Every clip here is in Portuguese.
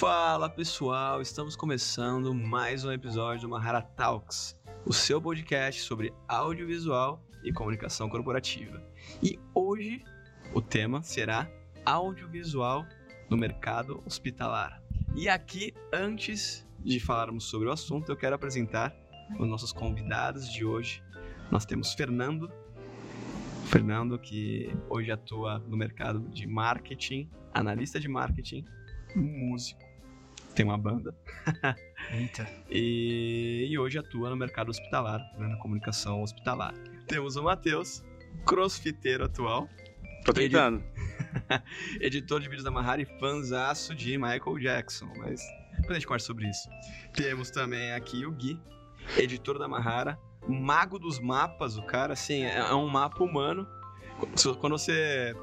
Fala pessoal, estamos começando mais um episódio do Mahara Talks, o seu podcast sobre audiovisual e comunicação corporativa. E hoje o tema será audiovisual no mercado hospitalar. E aqui, antes de falarmos sobre o assunto, eu quero apresentar os nossos convidados de hoje. Nós temos Fernando. Fernando, que hoje atua no mercado de marketing, analista de marketing, músico, tem uma banda. Eita. e, e hoje atua no mercado hospitalar, né, na comunicação hospitalar. Temos o Matheus, crossfiteiro atual, Tô tentando. editor de vídeos da Mahara e fanzaço de Michael Jackson, mas depois a gente conversa sobre isso. Temos também aqui o Gui, editor da Mahara, mago dos mapas, o cara, assim, é é um mapa humano. Quando você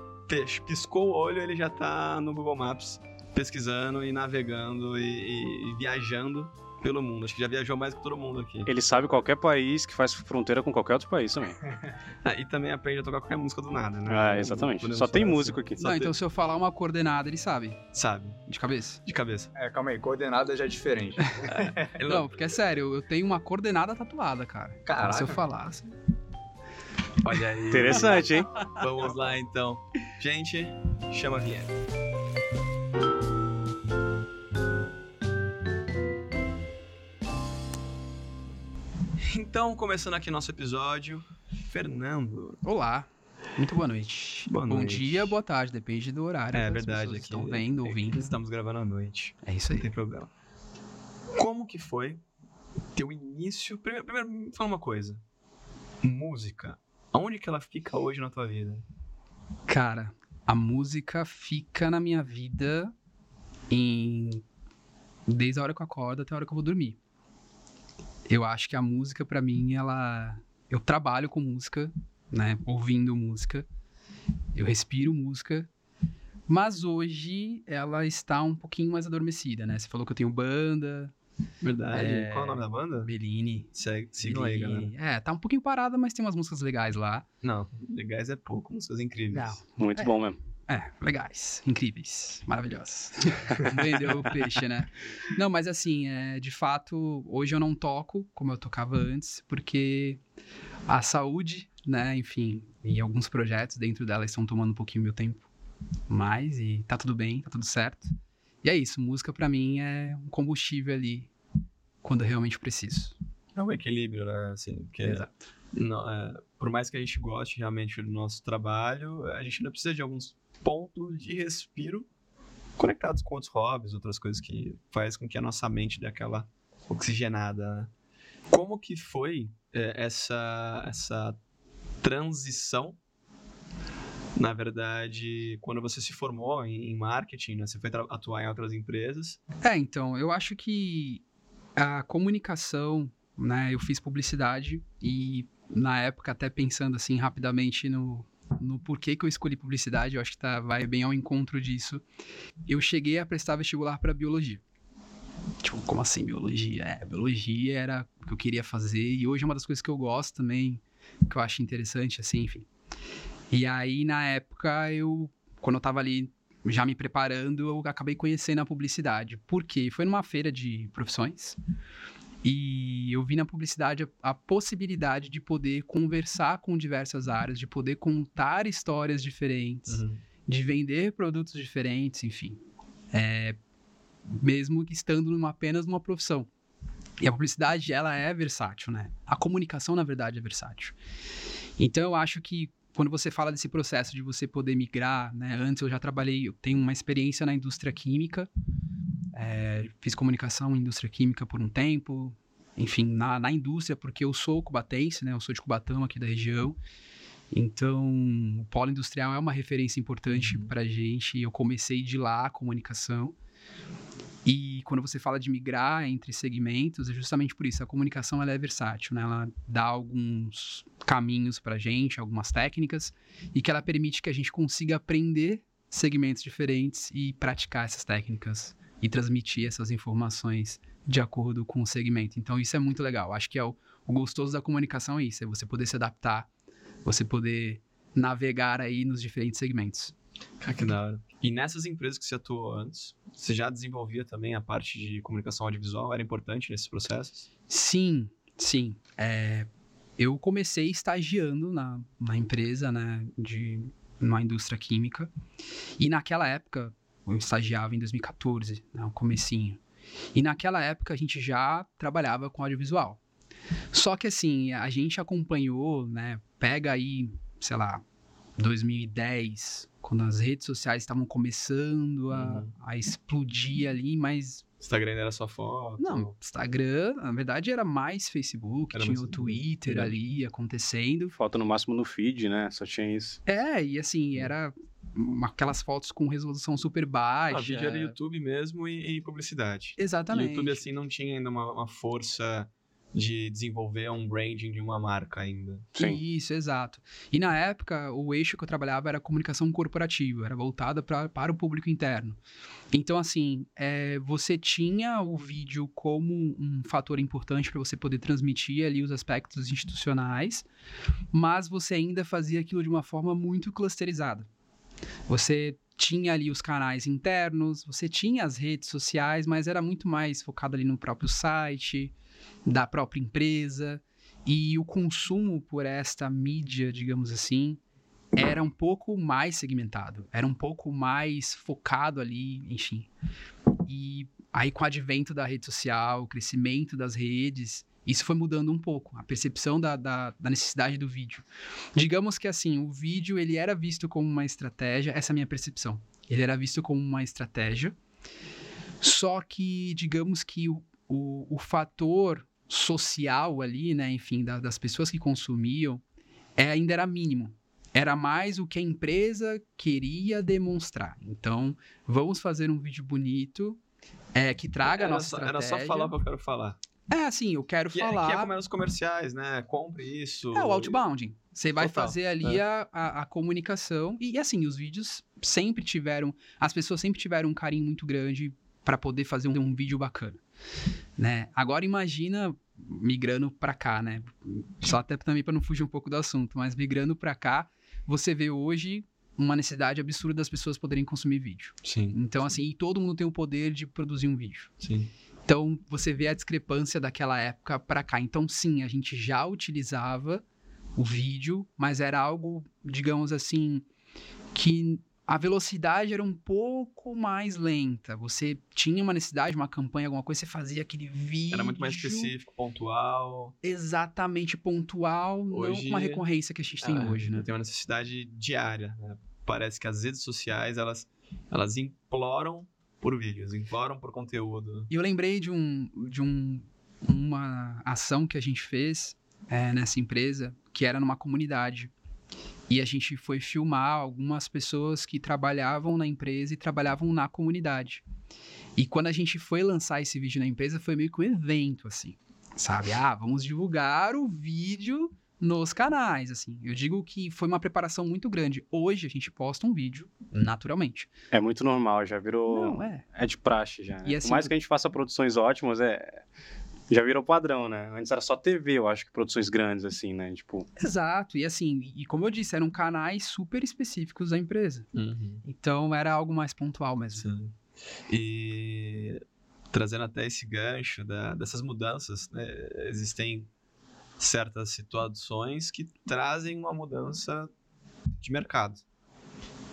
piscou o olho, ele já tá no Google Maps, pesquisando e navegando e, e- e viajando pelo mundo. Acho que já viajou mais que todo mundo aqui. Ele sabe qualquer país que faz fronteira com qualquer outro país também. Ah, e também aprende a tocar qualquer música do nada, né? Ah, Não exatamente. podemos Só tem músico aqui. Só Não, tem- então se eu falar uma coordenada, ele sabe. Sabe, De cabeça. de cabeça. É, calma aí, coordenada já é diferente. Ele Não, porque é sério, eu tenho uma coordenada tatuada, cara. Caraca. Se eu falasse. Olha aí. Interessante, hein? Vamos lá então. Gente, chama a vinheta. Então, começando aqui nosso episódio, Fernando. Olá. Muito boa noite. Boa Bom noite. dia, boa tarde, depende do horário. É verdade, aqui Estão vendo, ouvindo. Estamos gravando à noite, É isso não aí. tem problema. Como que foi teu início? Primeiro, primeiro me fala uma coisa. Música. Aonde que ela fica hoje na tua vida? Cara, a música fica na minha vida em desde a hora que eu acordo até a hora que eu vou dormir. Eu acho que a música pra mim ela eu trabalho com música, né, ouvindo música. Eu respiro música. Mas hoje ela está um pouquinho mais adormecida, né? Você falou que eu tenho banda, Verdade. É. Qual é o nome da banda? Bellini. Segue, sigam aí, galera. Bellini. É, tá um pouquinho parada, mas tem umas músicas legais lá. Não, legais é pouco, músicas incríveis. Não, Muito É. bom mesmo. É, legais, incríveis, maravilhosos. Vendeu o peixe, né? Não, mas assim, é, de fato, hoje eu não toco como eu tocava antes, porque a saúde, né, enfim, e alguns projetos dentro dela estão tomando um pouquinho meu tempo mais e tá tudo bem, tá tudo certo. E é isso, música pra mim é um combustível ali quando eu realmente preciso. É um equilíbrio, né? Assim, porque Exato. não, é, por mais que a gente goste realmente do nosso trabalho, a gente ainda precisa de alguns pontos de respiro conectados com outros hobbies, outras coisas que faz com que a nossa mente dê aquela oxigenada. né? Como que foi é, essa, essa transição, na verdade, quando você se formou em, em marketing, né? Você foi atuar em outras empresas. É, então, eu acho que a comunicação, né, eu fiz publicidade e na época até pensando assim rapidamente no, no porquê que eu escolhi publicidade, eu acho que tá, vai bem ao encontro disso. Eu cheguei a prestar vestibular para biologia. Tipo, como assim biologia? É, biologia era o que eu queria fazer e hoje é uma das coisas que eu gosto também, que eu acho interessante, assim, enfim. E aí, na época, eu, quando eu tava ali já me preparando, eu acabei conhecendo a publicidade. Por quê? Foi numa feira de profissões e eu vi na publicidade a, a possibilidade de poder conversar com diversas áreas, de poder contar histórias diferentes, de vender produtos diferentes, enfim. É, mesmo que estando numa, apenas numa profissão. E a publicidade, ela é versátil, né? A comunicação, na verdade, é versátil. Então, eu acho que quando você fala desse processo de você poder migrar, né? Antes eu já trabalhei, eu tenho uma experiência na indústria química, é, fiz comunicação em indústria química por um tempo, enfim, na, na indústria, porque eu sou cubatense, né? Eu sou de Cubatão, aqui da região. Então, o polo industrial é uma referência importante pra gente. Eu comecei de lá a comunicação. E quando você fala de migrar entre segmentos, é justamente por isso. A comunicação ela é versátil, né? Ela dá alguns caminhos pra gente, algumas técnicas, e que ela permite que a gente consiga aprender segmentos diferentes e praticar essas técnicas e transmitir essas informações de acordo com o segmento. Então, isso é muito legal. Acho que é o, o gostoso da comunicação é isso, é você poder se adaptar, você poder navegar aí nos diferentes segmentos. Cara, que da hora. E nessas empresas que você atuou antes, você já desenvolvia também a parte de comunicação audiovisual? Era importante nesses processos? Sim, sim. É, eu comecei estagiando na, na empresa, né, de uma indústria química. E naquela época, eu estagiava em 2014, né, o comecinho. E naquela época a gente já trabalhava com audiovisual. Só que assim, a gente acompanhou, né, pega aí, sei lá, 2010, quando as redes sociais estavam começando a, Uhum. a explodir ali, mas Instagram ainda era só foto? não, Instagram, na verdade era mais Facebook, Era tinha mais o Twitter legal. ali acontecendo. Falta no máximo no feed, né? Só tinha isso. É, e assim, era uma- aquelas fotos com resolução super Ah, baixa. o vídeo era YouTube mesmo e, e publicidade. O Exatamente. YouTube, assim, não tinha ainda uma, uma força de desenvolver um branding de uma marca ainda. Sim. Isso, exato. E na época, o eixo que eu trabalhava era comunicação corporativa, era voltada pra, para o público interno. Então, assim, é, você tinha o vídeo como um fator importante para você poder transmitir ali os aspectos institucionais, mas você ainda fazia aquilo de uma forma muito clusterizada. Você tinha ali os canais internos, você tinha as redes sociais, mas era muito mais focado ali no próprio site, da própria empresa. E o consumo por esta mídia, digamos assim, era um pouco mais segmentado, era um pouco mais focado ali, enfim. E aí, com o advento da rede social, o crescimento das redes, isso foi mudando um pouco, a percepção da, da, da necessidade do vídeo. Digamos que assim, o vídeo ele era visto como uma estratégia, essa é a minha percepção. Ele era visto como uma estratégia, só que, digamos que o, o, o fator social ali, né, enfim, da- das pessoas que consumiam, é, ainda era mínimo. Era mais o que a empresa queria demonstrar. Então, vamos fazer um vídeo bonito, é, que traga a era, nossa só, estratégia. era só falar o que eu quero falar. É, assim, eu quero Que, é- falar... que é como é nos comerciais, né? Compre isso. É o outbounding. Você vai Total, fazer ali a, a, a comunicação. E, assim, os vídeos sempre tiveram. As pessoas sempre tiveram um carinho muito grande para poder fazer um, um vídeo bacana. Né? Agora imagina migrando para cá, né? Só até também para não fugir um pouco do assunto, mas migrando para cá, você vê hoje uma necessidade absurda das pessoas poderem consumir vídeo. Sim, Então, assim, e todo mundo tem o poder de produzir um vídeo. sim. Então, você vê a discrepância daquela época para cá. Então, sim, a gente já utilizava o vídeo, mas era algo, digamos assim, que a velocidade era um pouco mais lenta. Você tinha uma necessidade, uma campanha, alguma coisa, você fazia aquele vídeo. Era muito mais específico, pontual. Exatamente pontual, não Hoje- com uma recorrência que a gente tem Ah, hoje, né? Tem uma necessidade diária. né? Parece que as redes sociais, elas, elas imploram por vídeos, imploram por conteúdo. E eu lembrei de, um, de um, uma ação que a gente fez é, nessa empresa, que era numa comunidade. E a gente foi filmar algumas pessoas que trabalhavam na empresa e trabalhavam na comunidade. E quando a gente foi lançar esse vídeo na empresa, foi meio que um evento, assim. Sabe? Ah, vamos divulgar o vídeo nos canais, assim. Eu digo que foi uma preparação muito grande. Hoje a gente posta um vídeo naturalmente. É muito normal, já virou. Não, é. É de praxe já. né? E assim- Por mais que a gente faça produções ótimas, é. Já virou padrão, né? Antes era só TV, eu acho que produções grandes, assim, né? Tipo, Exato. E assim, e como eu disse, eram canais super específicos da empresa. Então era algo mais pontual mesmo. Sim. E trazendo até esse gancho da- dessas mudanças, né, existem certas situações que trazem uma mudança de mercado.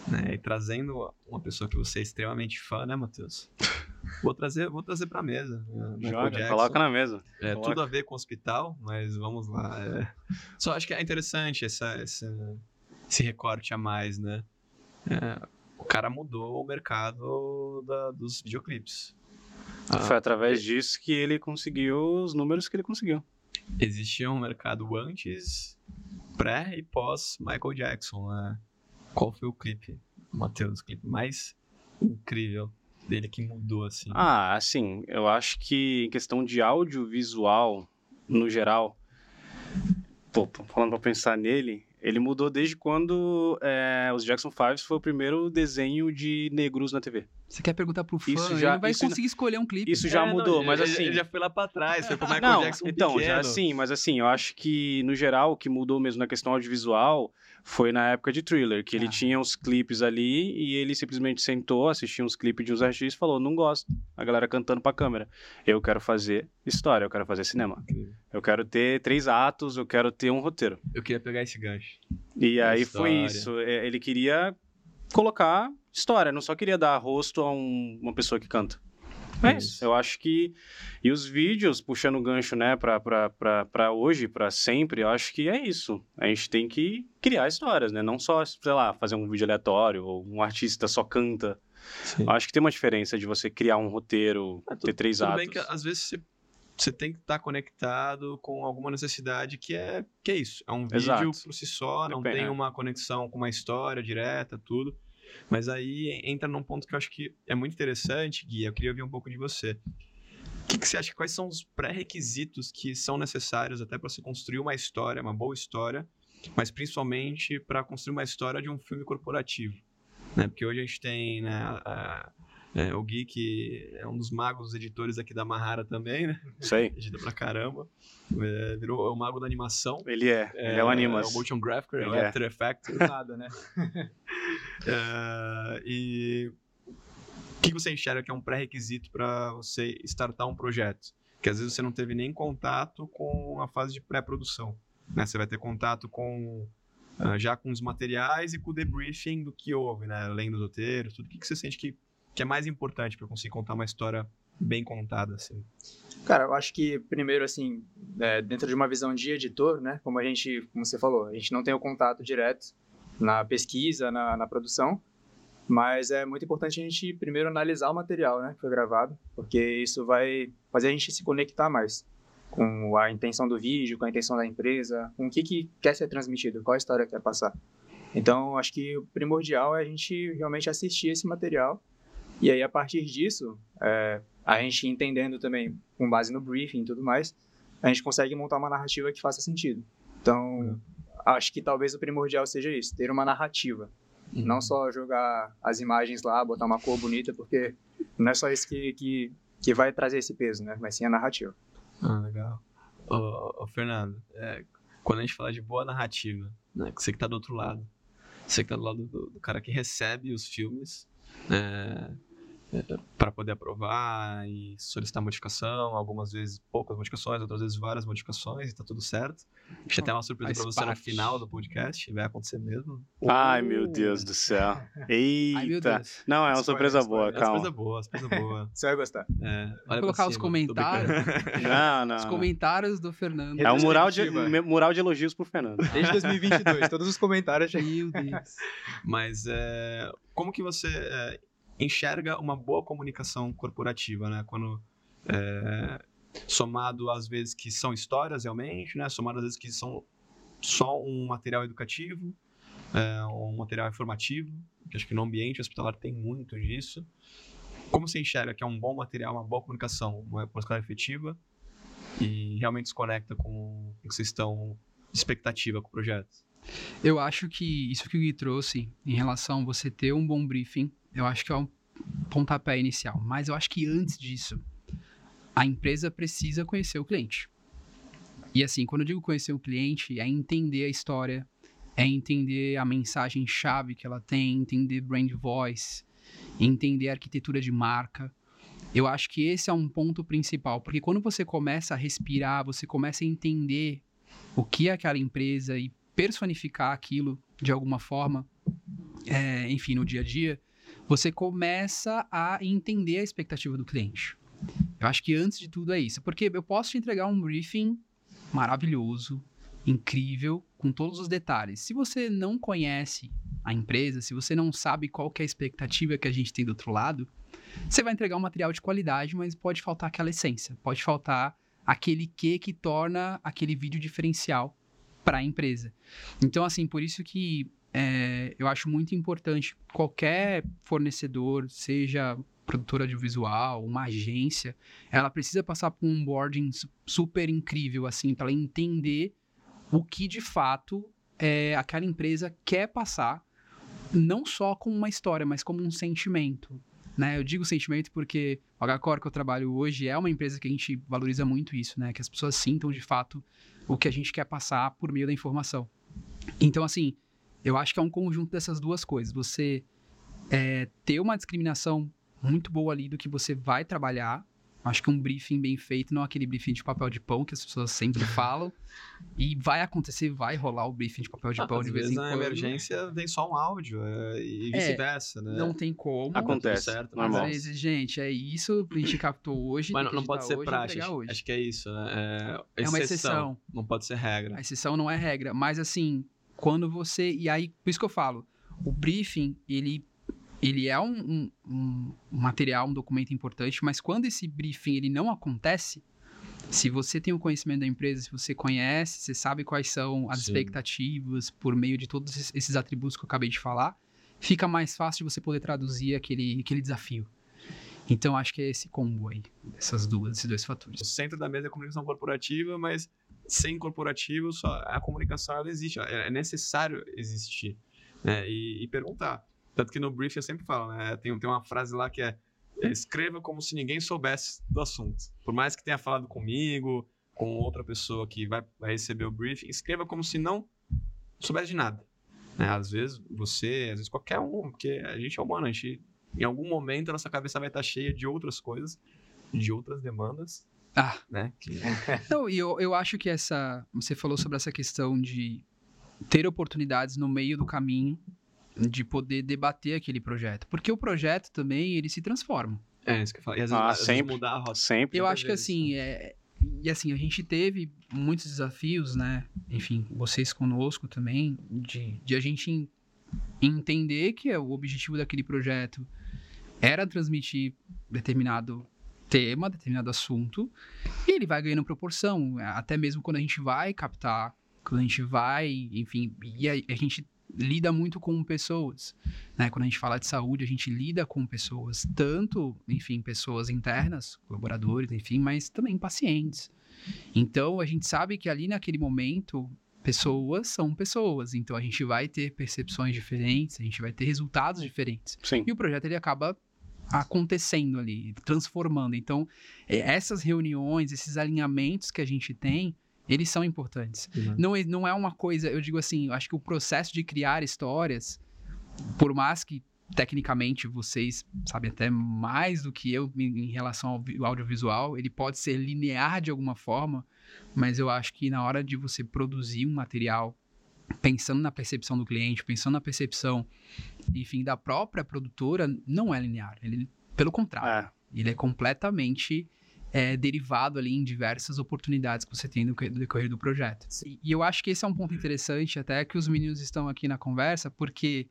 Né? E trazendo uma pessoa que você é extremamente fã, né, Matheus? Vou trazer, vou trazer pra mesa. né, joga, coloca na mesa. É, Coloca. tudo a ver com o hospital, mas vamos lá. é. Só acho que é interessante essa, essa- esse recorte a mais, né? É, o cara mudou o mercado da- dos videoclipes. Ah, Foi através disso que ele conseguiu os números que ele conseguiu. Existia um mercado antes, pré e pós Michael Jackson, né? Qual foi o clipe, Matheus, o clipe mais incrível dele que mudou, assim? Ah, assim, eu acho que em questão de audiovisual, no geral, pô, falando pra pensar nele, ele mudou desde quando é, os Jackson 5 foi o primeiro desenho de negros na TV. Você quer perguntar pro fã, Isso ele já- não vai isso- conseguir escolher um clipe. isso já É, não, mudou, ele- mas ele- assim- Ele já foi lá pra trás, foi com o Michael Não, Jackson então, já pequeno. assim, mas assim, eu acho que, no geral, o que mudou mesmo na questão audiovisual foi na época de Thriller, que ele Ah. tinha uns clipes ali e ele simplesmente sentou, assistiu uns clipes de uns artistas e falou, não gosto, a galera cantando pra câmera. Eu quero fazer história, eu quero fazer cinema. Eu quero ter três atos, eu quero ter um roteiro. Eu queria pegar esse gancho. E aí foi história. isso, é, ele queria colocar história, não só queria dar rosto a um- uma pessoa que canta. É Isso. Eu acho que. E os vídeos, puxando o gancho, né, pra, pra, pra, pra hoje, pra sempre, eu acho que é isso. A gente tem que criar histórias, né? Não só, sei lá, fazer um vídeo aleatório, ou um artista só canta. Sim. Eu acho que tem uma diferença de você criar um roteiro, É, tu- ter três Tudo atos. bem que às vezes você, você tem que estar conectado com alguma necessidade que é, que é isso. É um vídeo Exato. por si só, não Depende, tem é. uma conexão com uma história direta, tudo. Mas aí entra num ponto que eu acho que é muito interessante, Gui. Eu queria ouvir um pouco de você. O que, que você acha? Quais são os pré-requisitos que são necessários até para você construir uma história, uma boa história, mas principalmente para construir uma história de um filme corporativo? Né? Porque hoje a gente tem né, a- é, o Gui, que é um dos magos dos editores aqui da Mahara também, né? Isso aí. Edita pra caramba. É, virou o mago da animação. Ele é. ele é o Animas. É o motion graphic, é o Ele é. After Effects. Nada, né? É, e o que você enxerga que é um pré-requisito para você startar um projeto? Que às vezes você não teve nem contato com a fase de pré-produção. Né? Você vai ter contato com ah, já com os materiais e com o debriefing do que houve, né? além dos roteiros, tudo. O que, que você sente que, que é mais importante para conseguir contar uma história bem contada? Assim? Cara, eu acho que primeiro, assim, é, dentro de uma visão de editor, né? Como a gente, como você falou, a gente não tem o contato direto na pesquisa, na, na produção, mas é muito importante a gente primeiro analisar o material, né? Que foi gravado, porque isso vai fazer a gente se conectar mais com a intenção do vídeo, com a intenção da empresa, com o que, que quer ser transmitido, qual a história quer passar. Então, acho que o primordial é a gente realmente assistir esse material e aí, a partir disso, é, a gente entendendo também, com base no briefing e tudo mais, a gente consegue montar uma narrativa que faça sentido. Então, acho que talvez o primordial seja isso, ter uma narrativa. Não só jogar as imagens lá, botar uma cor bonita, porque não é só isso que, que, que vai trazer esse peso, né? Mas sim a narrativa. Ah, legal. Ô, ô, Fernando, é, quando a gente fala de boa narrativa, né, você que tá do outro lado, você que tá do lado do, do cara que recebe os filmes, é, para poder aprovar e solicitar modificação, algumas vezes poucas modificações, outras vezes várias modificações, e tá tudo certo. Deixa até uma surpresa para você no final do podcast, vai acontecer mesmo. Ai, meu Deus do céu. Eita. Ai, meu Deus. Não, é uma surpresa boa. As calma. coisas boas, as coisas boas. Você vai gostar. É, olha pra colocar os cima, tô comentários. Não, não. Os comentários do Fernando. É um mural de, mural de elogios pro Fernando. Desde 2022, todos os comentários já Meu Deus. Mas é, como que você é, enxerga uma boa comunicação corporativa, né? Quando é, somado às vezes que são histórias realmente, né? Somado às vezes que são só um material educativo, é, um material informativo, que acho que no ambiente hospitalar tem muito disso. Como você enxerga que é um bom material, uma boa comunicação, uma comunicação efetiva e realmente se conecta com o que vocês estão expectativa com o projeto? Eu acho que isso que o Gui trouxe em relação a você ter um bom briefing, eu acho que é um pontapé inicial. Mas eu acho que antes disso, a empresa precisa conhecer o cliente. E assim, quando eu digo conhecer o cliente, é entender a história, é entender a mensagem-chave que ela tem, entender brand voice, entender a arquitetura de marca. Eu acho que esse é um ponto principal, porque quando você começa a respirar, você começa a entender o que é aquela empresa e personificar aquilo de alguma forma, é, enfim, no dia a dia, você começa a entender a expectativa do cliente. Eu acho que antes de tudo é isso, porque eu posso te entregar um briefing maravilhoso, incrível, com todos os detalhes. Se você não conhece a empresa, se você não sabe qual é a expectativa que a gente tem do outro lado, você vai entregar um material de qualidade, mas pode faltar aquela essência, pode faltar aquele que que torna aquele vídeo diferencial para a empresa. Então, assim, por isso que é, eu acho muito importante qualquer fornecedor, seja produtora audiovisual, uma agência, ela precisa passar por um onboarding su- super incrível, assim, para ela entender o que de fato é, aquela empresa quer passar, não só como uma história, mas como um sentimento. né? Eu digo sentimento porque o HCore que eu trabalho hoje é uma empresa que a gente valoriza muito isso, né? Que as pessoas sintam de fato o que a gente quer passar por meio da informação. Então, assim, eu acho que é um conjunto dessas duas coisas. Você é, ter uma discriminação muito boa ali do que você vai trabalhar. Acho que um briefing bem feito, não aquele briefing de papel de pão que as pessoas sempre falam. E vai acontecer, vai rolar o briefing de papel de Ah, pão às de vez vezes em na quando. emergência tem só um áudio é, e É, vice-versa, né? Não tem como. Acontece, certo, normal. Às vezes, gente, é isso, a gente captou hoje. Mas não, não pode ser hoje, prática. acho que é isso, né? É, É uma exceção. Não pode ser regra. A exceção não é regra, mas assim, quando você. E aí, por isso que eu falo, o briefing, ele, ele é um, um- um material, um documento importante, mas quando esse briefing ele não acontece, se você tem o conhecimento da empresa, se você conhece, você sabe quais são as Sim. expectativas por meio de todos esses- atributos que eu acabei de falar, fica mais fácil de você poder traduzir aquele, aquele desafio. Então, acho que é esse combo aí, essas duas, esses dois fatores. O centro da mesa é a comunicação corporativa, mas sem corporativo, só a comunicação ela existe. É é necessário existir. né? E, e perguntar. Tanto que no brief eu sempre falo, né? Tem, tem uma frase lá que é escreva como se ninguém soubesse do assunto. Por mais que tenha falado comigo, com outra pessoa que vai, vai receber o briefing, escreva como se não soubesse de nada. né? Às vezes você, às vezes qualquer um, porque a gente é humano, a gente, em algum momento a nossa cabeça vai estar cheia de outras coisas, de outras demandas, Ah, né? Que- Não, e eu, eu acho que essa. Você falou sobre essa questão de ter oportunidades no meio do caminho de poder debater aquele projeto. Porque o projeto também, ele se transforma. É, isso que eu falo. E às vezes, Ah, às vezes sempre. mudar a rota. Sempre. Eu acho que vezes, assim, é. E assim, a gente teve muitos desafios, né? Enfim, vocês conosco também, de, de a gente en- entender que o objetivo daquele projeto era transmitir determinado tema, determinado assunto, e ele vai ganhando proporção, até mesmo quando a gente vai captar, quando a gente vai, enfim, e a, a gente lida muito com pessoas, né? Quando a gente fala de saúde, a gente lida com pessoas, tanto, enfim, pessoas internas, colaboradores, enfim, mas também pacientes. Então, a gente sabe que ali naquele momento, pessoas são pessoas, então a gente vai ter percepções diferentes, a gente vai ter resultados diferentes. Sim. E o projeto ele acaba acontecendo ali, transformando. Então, essas reuniões, esses alinhamentos que a gente tem, eles são importantes. Uhum. Não é, não é uma coisa, eu digo assim, eu acho que o processo de criar histórias, por mais que tecnicamente vocês sabem até mais do que eu em relação ao vi- audiovisual, ele pode ser linear de alguma forma, mas eu acho que na hora de você produzir um material pensando na percepção do cliente, pensando na percepção, enfim, da própria produtora, não é linear. Ele, pelo contrário, É. ele é completamente é, derivado ali em diversas oportunidades que você tem no decorrer do projeto. E, e eu acho que esse é um ponto interessante, até que os meninos estão aqui na conversa, porque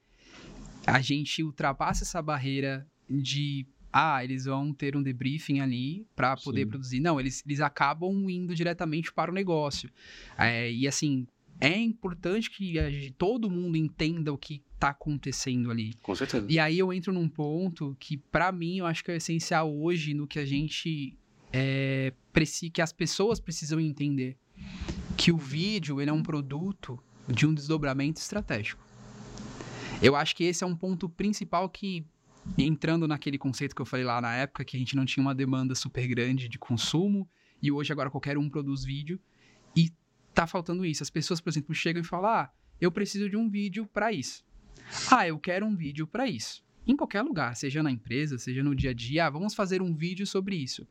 a gente ultrapassa essa barreira de ah, eles vão ter um debriefing ali para poder Sim. produzir. Não, eles, eles acabam indo diretamente para o negócio. É, e assim, é importante que a todo mundo entenda o que está acontecendo ali. Com certeza. E aí eu entro num ponto que, pra mim, eu acho que é essencial hoje no que a gente. É, que as pessoas precisam entender. Que o vídeo ele é um produto de um desdobramento estratégico. Eu acho que esse é um ponto principal que, entrando naquele conceito que eu falei lá na época, que a gente não tinha uma demanda super grande de consumo, e hoje agora qualquer um produz vídeo, e tá faltando isso. As pessoas, por exemplo, chegam e falam: ah, eu preciso de um vídeo para isso. Ah, eu quero um vídeo para isso. Em qualquer lugar, seja na empresa, seja no dia a dia, ah, vamos fazer um vídeo sobre isso.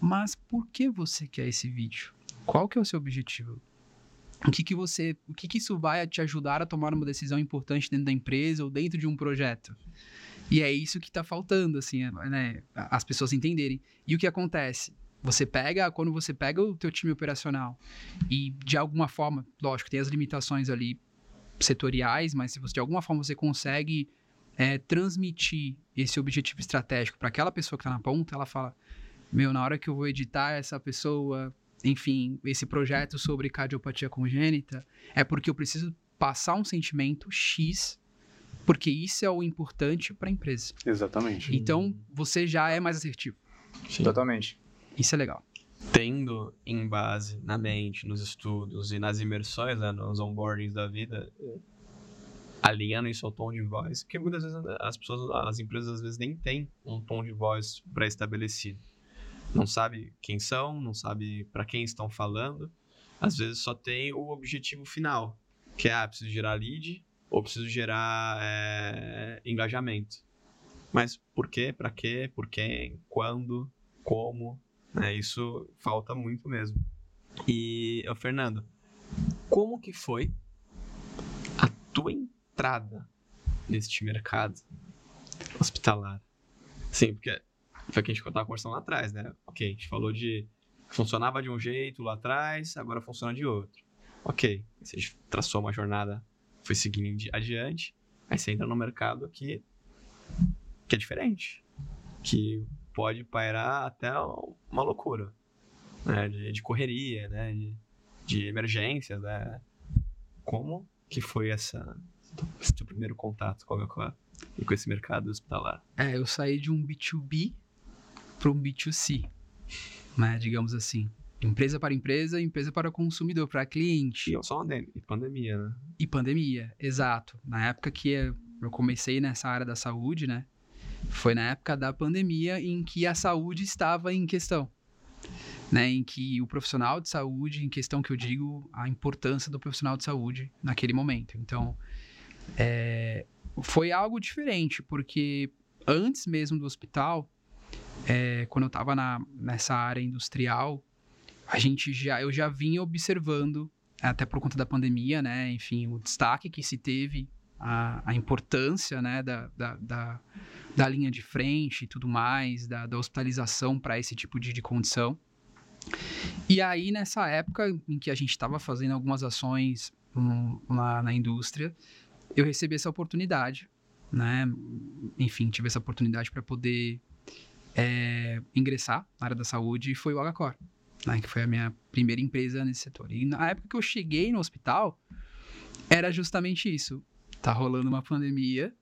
Mas por que você quer esse vídeo? Qual que é o seu objetivo? O que que você, o que que isso vai te ajudar a tomar uma decisão importante dentro da empresa ou dentro de um projeto? E é isso que está faltando, assim, né? As pessoas entenderem. E o que acontece? Você pega, quando você pega o teu time operacional e de alguma forma, lógico, tem as limitações ali setoriais, mas se você de alguma forma você consegue é, transmitir esse objetivo estratégico para aquela pessoa que está na ponta, ela fala: Meu, na hora que eu vou editar essa pessoa, enfim, esse projeto sobre cardiopatia congênita, é porque eu preciso passar um sentimento X, porque isso é o importante para a empresa. Exatamente. Então, você já é mais assertivo. Sim. Totalmente. Isso é legal. Tendo em base na mente, nos estudos e nas imersões, né, nos onboardings da vida, alinhando isso ao tom de voz, porque muitas vezes as pessoas, as empresas às vezes nem têm um tom de voz pré-estabelecido. Não sabe quem são, não sabe para quem estão falando. Às vezes só tem o objetivo final, que é, ah, preciso gerar lead ou preciso gerar é, engajamento. Mas por quê? Para quê? Por quem? Quando? Como? É, isso falta muito mesmo. E, ô, Fernando, como que foi a tua entrada neste mercado hospitalar? Sim, porque foi o que a gente estava conversando lá atrás, né? Ok, a gente falou de funcionava de um jeito lá atrás, agora funciona de outro. Ok, você traçou uma jornada, foi seguindo adiante, aí você entra no mercado que, é diferente, que pode pairar até uma loucura, né? De, de correria, né? De, de né? Como que foi essa esse teu primeiro contato com, a, com esse mercado hospitalar? É, eu saí de um B2B para um B2C, né? Digamos assim. Empresa para empresa, empresa para consumidor, para cliente. E só e pandemia, né? E pandemia, exato. Na época que eu comecei nessa área da saúde, né? Foi na época da pandemia em que a saúde estava em questão. Né, em que o profissional de saúde, em questão que eu digo, a importância do profissional de saúde naquele momento. Então, é, foi algo diferente, porque antes mesmo do hospital, é, quando eu estava nessa área industrial, a gente já, eu já vinha observando, até por conta da pandemia, né, enfim, o destaque que se teve, a, a importância, né, da, da, da da linha de frente e tudo mais, da, da hospitalização para esse tipo de, de condição. E aí, nessa época em que a gente estava fazendo algumas ações um, lá na indústria, eu recebi essa oportunidade, né? Enfim, tive essa oportunidade para poder é, ingressar na área da saúde e foi o Agacor, né? Que foi a minha primeira empresa nesse setor. E na época que eu cheguei no hospital, era justamente isso. Tá rolando uma pandemia,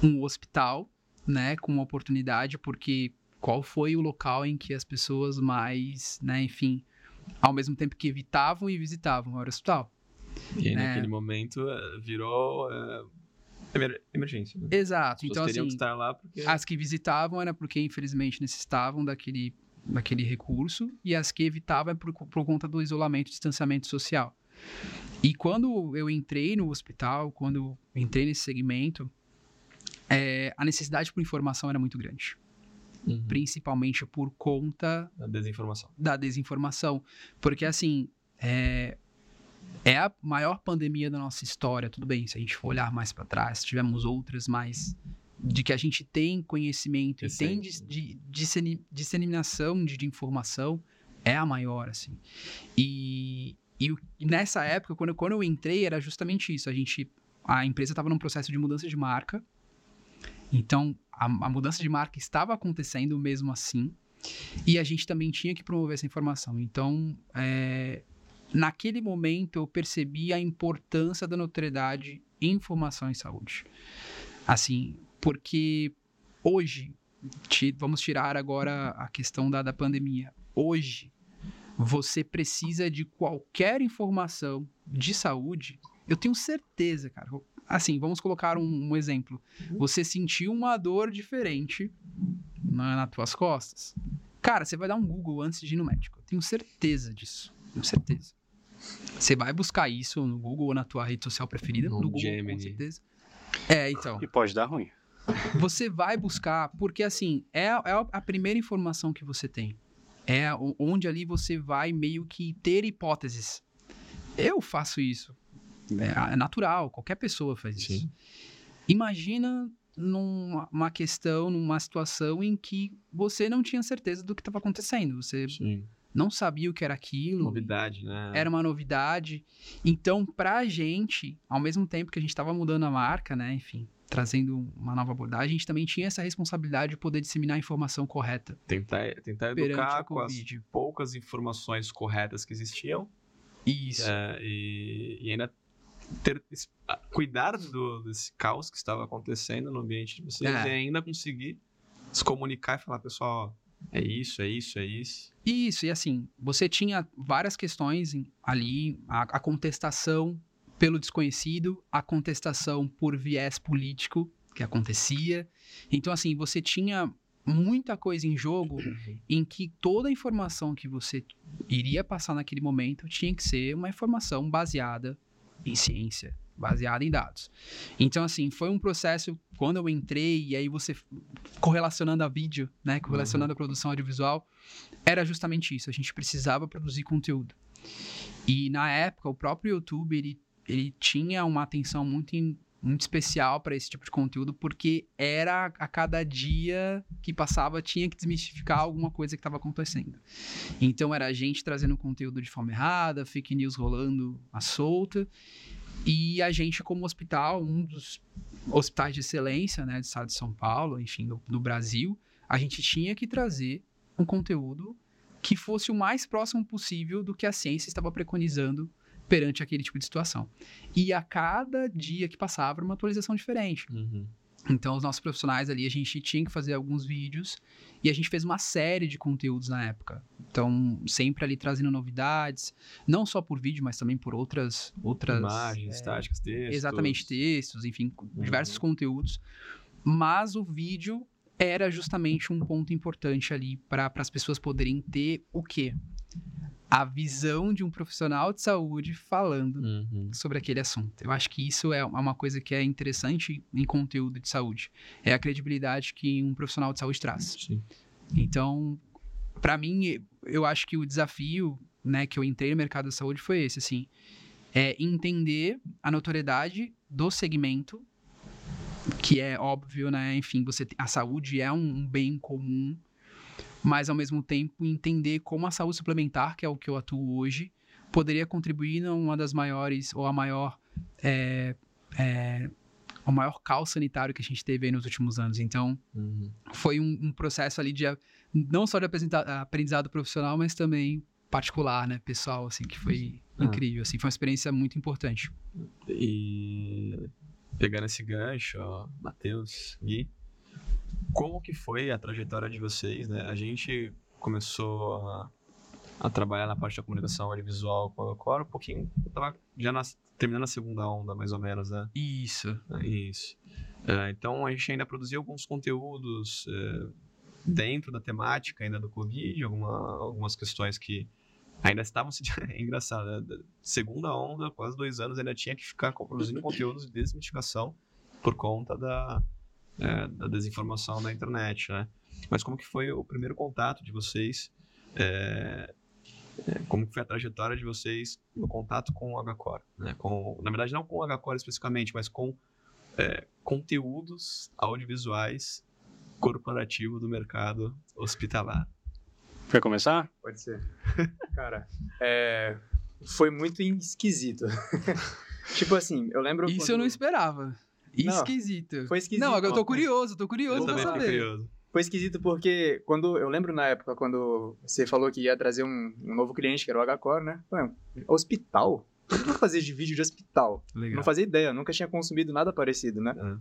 um hospital, né, com uma oportunidade, porque qual foi o local em que as pessoas mais, né, enfim, ao mesmo tempo que evitavam e visitavam era o hospital. E aí, né? naquele momento eh, virou uh, emergência. Né? Exato. As então assim, que estar lá porque as que visitavam era porque infelizmente necessitavam daquele daquele recurso e as que evitavam é por, por conta do isolamento, distanciamento social. E quando eu entrei no hospital, quando entrei nesse segmento, é, a necessidade por informação era muito grande. Uhum. Principalmente por conta da desinformação. Da desinformação. Porque, assim, é, é a maior pandemia da nossa história. Tudo bem, se a gente for olhar mais para trás, tivemos outras, mas de que a gente tem conhecimento e tem de, de, de disseminação de, de, informação é a maior, assim. E, e, nessa época, quando, quando eu entrei, era justamente isso. A gente, a empresa estava num processo de mudança de marca então, a, a mudança de marca estava acontecendo mesmo assim. E a gente também tinha que promover essa informação. Então, é, naquele momento, eu percebi a importância da notoriedade em informação em saúde. Assim, porque hoje, vamos tirar agora a questão da, da pandemia. Hoje, você precisa de qualquer informação de saúde. Eu tenho certeza, cara assim, vamos colocar um, um exemplo. Você sentiu uma dor diferente na, nas tuas costas. Cara, você vai dar um Google antes de ir no médico. Eu tenho certeza disso. Tenho certeza. Você vai buscar isso no Google ou na tua rede social preferida. No, no Google, Gemini. com certeza. É, então. E pode dar ruim. Você vai buscar, porque assim, é, é a primeira informação que você tem. É onde ali você vai meio que ter hipóteses. Eu faço isso. É, é natural, qualquer pessoa faz Sim. isso. Imagina numa questão, numa situação em que você não tinha certeza do que estava acontecendo. Você Sim. Não sabia o que era aquilo. Novidade, né? Era uma novidade. Então, pra gente, ao mesmo tempo que a gente estava mudando a marca, né? Enfim, trazendo uma nova abordagem, a gente também tinha essa responsabilidade de poder disseminar a informação correta. Tentar, tentar educar com as poucas informações corretas que existiam. Isso. É, e, e ainda ter, cuidar do, desse caos que estava acontecendo no ambiente de vocês é. e ainda conseguir se comunicar e falar, pessoal, é isso, é isso, é isso. Isso, e assim, você tinha várias questões ali, a, a contestação pelo desconhecido, a contestação por viés político que acontecia. Então, assim, você tinha muita coisa em jogo em que toda a informação que você iria passar naquele momento tinha que ser uma informação baseada em ciência, baseada em dados. Então, assim, foi um processo, quando eu entrei, e aí você correlacionando a vídeo, né, correlacionando a produção audiovisual, era justamente isso, a gente precisava produzir conteúdo. E na época, o próprio YouTube, ele, ele tinha uma atenção muito, in, muito especial para esse tipo de conteúdo, porque era a cada dia que passava, tinha que desmistificar alguma coisa que estava acontecendo. Então, era a gente trazendo conteúdo de forma errada, fake news rolando à solta, e a gente, como hospital, um dos hospitais de excelência, né, do estado de São Paulo, enfim, do, do Brasil, a gente tinha que trazer um conteúdo que fosse o mais próximo possível do que a ciência estava preconizando perante aquele tipo de situação. E a cada dia que passava, uma atualização diferente. Uhum. Então, os nossos profissionais ali, a gente tinha que fazer alguns vídeos e a gente fez uma série de conteúdos na época. Então, sempre ali trazendo novidades, não só por vídeo, mas também por outras. outras Imagens, é, estáticas, textos. Exatamente, textos, enfim, diversos conteúdos. Mas o vídeo era justamente um ponto importante ali para as pessoas poderem ter o quê? A visão de um profissional de saúde falando Uhum. sobre aquele assunto. Eu acho que isso é uma coisa que é interessante em conteúdo de saúde. É a credibilidade que um profissional de saúde traz. Sim. Então, para mim, eu acho que o desafio, né, que eu entrei no mercado da saúde foi esse, assim, é entender a notoriedade do segmento, que é óbvio, né, enfim, você a saúde é um, um bem comum, mas ao mesmo tempo entender como a saúde suplementar, que é o que eu atuo hoje, poderia contribuir numa das maiores ou a maior é, é, o maior caos sanitário que a gente teve aí nos últimos anos. Então, Uhum. foi um, um processo ali de não só de aprendizado profissional, mas também particular, né, pessoal, assim, que foi Ah. incrível, assim, foi uma experiência muito importante. E pegando esse gancho, Matheus, Gui, como que foi a trajetória de vocês, né? A gente começou a, a trabalhar na parte da comunicação audiovisual com a Cora um pouquinho, eu tava já na- terminando a segunda onda, mais ou menos, né? Isso. É Isso. É, então a gente ainda produziu alguns conteúdos é, dentro da temática ainda do Covid, alguma- algumas questões que ainda estavam se. É engraçado, né? Segunda onda, quase dois anos, ainda tinha que ficar produzindo conteúdos de desmitificação por conta da, é, da desinformação da internet, né? Mas como que foi o primeiro contato de vocês? é, é, como que foi a trajetória de vocês no contato com o HCore? Né? Com, na verdade, não com o HCore especificamente, mas com é, conteúdos audiovisuais corporativo do mercado hospitalar. Quer começar? Pode ser. Cara, é, foi muito esquisito. tipo assim, eu lembro. Isso quando... eu não esperava. Não, Esquisito. Foi esquisito. Não, agora eu tô curioso, tô curioso Eu pra saber. curioso. Foi esquisito porque quando eu lembro na época quando você falou que ia trazer um, um novo cliente, que era o HCore, né? Falei, hospital? O que eu vou fazer de vídeo de hospital? Legal. Não fazia ideia, nunca tinha consumido nada parecido, né? É.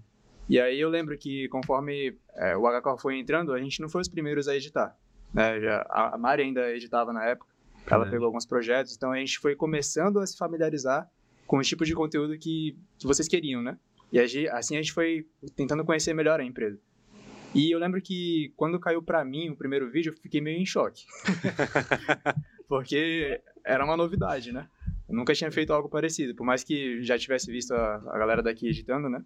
E aí eu lembro que conforme é, o HCore foi entrando, a gente não foi os primeiros a editar. Né? Já, a a Mari ainda editava na época, ela É. pegou alguns projetos, então a gente foi começando a se familiarizar com o tipo de conteúdo que, que vocês queriam, né? E assim a gente foi tentando conhecer melhor a empresa. E eu lembro que quando caiu pra mim o primeiro vídeo, eu fiquei meio em choque. Porque era uma novidade, né? Eu nunca tinha feito algo parecido. Por mais que já tivesse visto a, a galera daqui editando, né?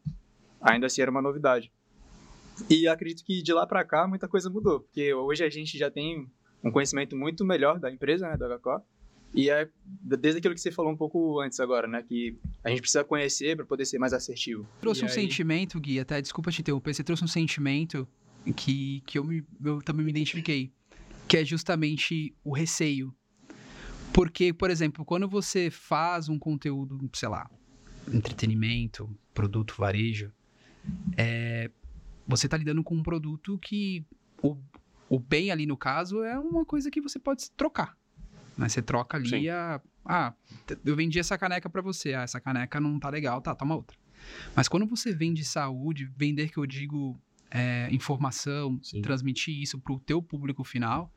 Ainda assim era uma novidade. E acredito que de lá pra cá muita coisa mudou. Porque hoje a gente já tem um conhecimento muito melhor da empresa, né? Da HCO. E é desde aquilo que você falou um pouco antes agora, né? Que a gente precisa conhecer para poder ser mais assertivo. trouxe E um aí- sentimento, Gui, até desculpa te interromper, você trouxe um sentimento que, que eu, me- eu também me identifiquei, que é justamente o receio. Porque, por exemplo, quando você faz um conteúdo, sei lá, entretenimento, produto varejo, é, você está lidando com um produto que o, o bem ali no caso é uma coisa que você pode trocar. Né? Você troca ali Sim. a. Ah, eu vendi essa caneca para você. Ah, essa caneca não tá legal, tá, toma outra. Mas quando você vende saúde, vender que eu digo é, informação, Sim. transmitir isso pro teu público final,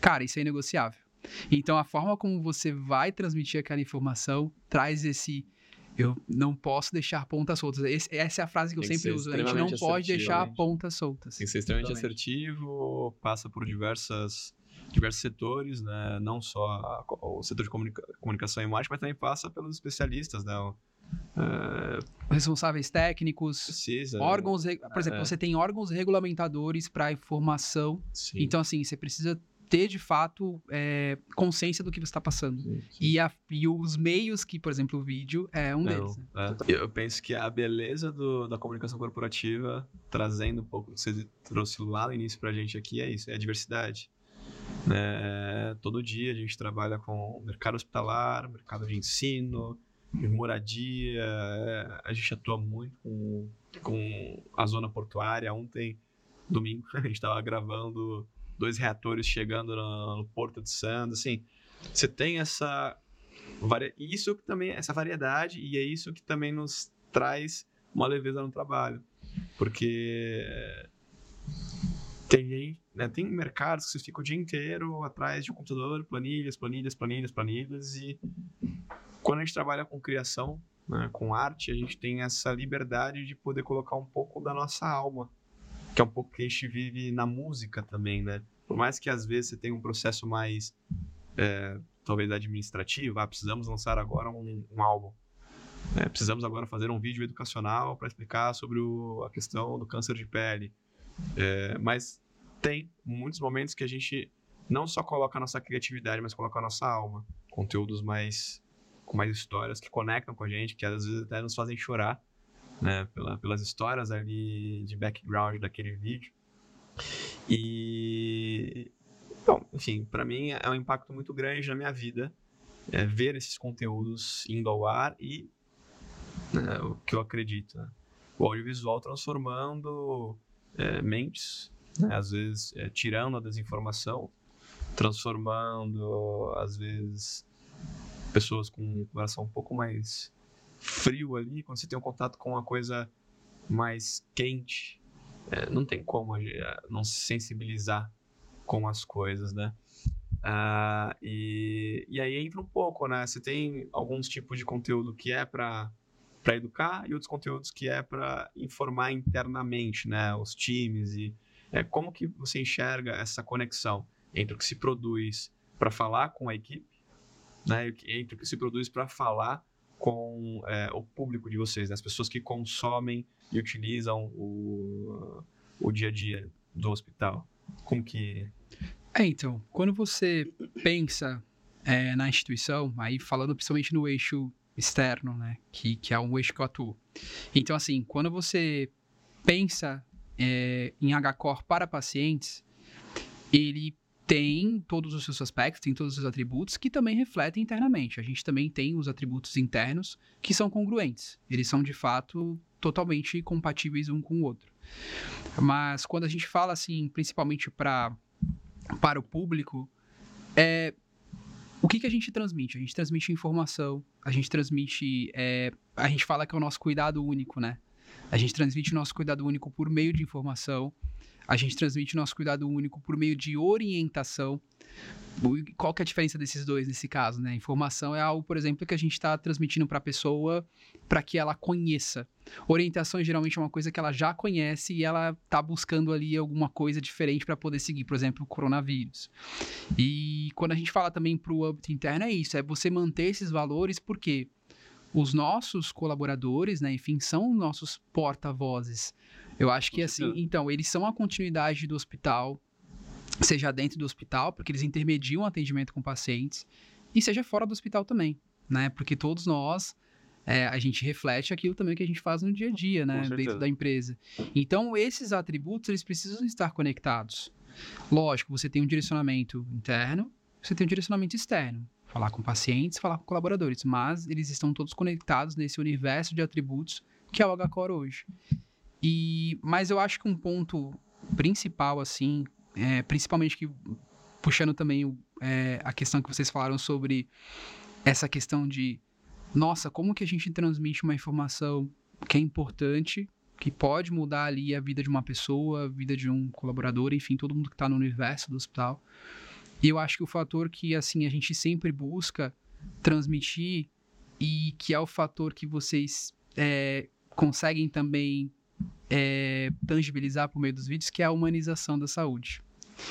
cara, isso é inegociável. Então a forma como você vai transmitir aquela informação traz esse Eu não posso deixar pontas soltas. Esse- essa é a frase que eu que sempre uso. A gente não pode deixar assertivo, pontas soltas. Tem que ser extremamente assertivo, passa por diversas, diversos setores, né? Não só a- o setor de comunica- comunicação e marketing, mas também passa pelos especialistas, né? O- é, Responsáveis técnicos, precisa. órgãos, re- por exemplo, É. você tem órgãos regulamentadores para informação. Sim, Então, assim, você precisa ter de fato é, consciência do que você está passando. sim, sim. E, a- e os meios que, por exemplo, o vídeo é um Não, deles. né? é. Eu penso que a beleza do- da comunicação corporativa, trazendo um pouco você trouxe lá no início pra gente aqui, é isso, é a diversidade. Né? Todo dia a gente trabalha com mercado hospitalar, mercado de ensino, de moradia, é, a gente atua muito com, com a zona portuária. Ontem, domingo, a gente estava gravando dois reatores chegando no, no Porto de Santos, assim, você tem essa varia... isso que também essa variedade e é isso que também nos traz uma leveza no trabalho porque tem né, tem mercados que você fica o dia inteiro atrás de um computador planilhas planilhas planilhas planilhas e quando a gente trabalha com criação né, com arte a gente tem essa liberdade de poder colocar um pouco da nossa alma que é um pouco que a gente vive na música também né por mais que às vezes você tenha um processo mais é, talvez administrativo, ah, precisamos lançar agora um, um álbum. né? precisamos agora fazer um vídeo educacional para explicar sobre o- a questão do câncer de pele. É, mas tem muitos momentos que a gente não só coloca a nossa criatividade, mas coloca a nossa alma. Conteúdos mais com mais histórias que conectam com a gente, que às vezes até nos fazem chorar, né, pela- pelas histórias ali de background daquele vídeo. E Bom, enfim, para mim é um impacto muito grande na minha vida é, ver esses conteúdos indo ao ar e né, o que eu acredito. né? O audiovisual transformando é, mentes, né, às vezes é, tirando a desinformação, transformando, às vezes, pessoas com um coração um pouco mais frio ali, quando você tem um contato com uma coisa mais quente, é, não tem como não se sensibilizar com as coisas, né? Ah, e, e aí entra um pouco, né? Você tem alguns tipos de conteúdo que é para para educar e outros conteúdos que é para informar internamente, né? Os times e é, como que você enxerga essa conexão entre o que se produz para falar com a equipe, né? Entre o que se produz para falar com é, o público de vocês, né? as pessoas que consomem e utilizam o, o dia a dia do hospital. Como que É, então, quando você pensa é, na instituição, aí falando principalmente no eixo externo, né, que, que é um eixo que eu atuo. Então, assim, quando você pensa é, em HCOR para pacientes, ele tem todos os seus aspectos, tem todos os seus atributos que também refletem internamente. A gente também tem os atributos internos que são congruentes. Eles são, de fato, totalmente compatíveis um com o outro. Mas quando a gente fala, assim, principalmente para para o público, é o que, que a gente transmite? A gente transmite informação, a gente transmite. é, a gente fala que é o nosso cuidado único, né? A gente transmite o nosso cuidado único por meio de informação, a gente transmite o nosso cuidado único por meio de orientação. Qual que é a diferença desses dois nesse caso, né? Informação é algo, por exemplo, que a gente está transmitindo para a pessoa para que ela conheça. Orientação geralmente é uma coisa que ela já conhece e ela tá buscando ali alguma coisa diferente para poder seguir, por exemplo, o coronavírus. E quando a gente fala também para o âmbito interno é isso, é você manter esses valores porque os nossos colaboradores, né, enfim, são nossos porta-vozes. Eu acho que assim, então, eles são a continuidade do hospital, seja dentro do hospital, porque eles intermediam o atendimento com pacientes, e seja fora do hospital também, né? Porque todos nós é, a gente reflete aquilo também que a gente faz no dia a dia, né? Dentro da empresa. Então, esses atributos, eles precisam estar conectados. Lógico, você tem um direcionamento interno, você tem um direcionamento externo. Falar com pacientes, falar com colaboradores, mas eles estão todos conectados nesse universo de atributos que é o HCOR hoje. E, mas eu acho que um ponto principal, assim, é, principalmente que puxando também é, a questão que vocês falaram sobre essa questão de nossa, como que a gente transmite uma informação que é importante, que pode mudar ali a vida de uma pessoa, a vida de um colaborador, enfim, todo mundo que está no universo do hospital. E eu acho que o fator que, assim, a gente sempre busca transmitir e que é o fator que vocês é, conseguem também é, tangibilizar por meio dos vídeos, que é a humanização da saúde.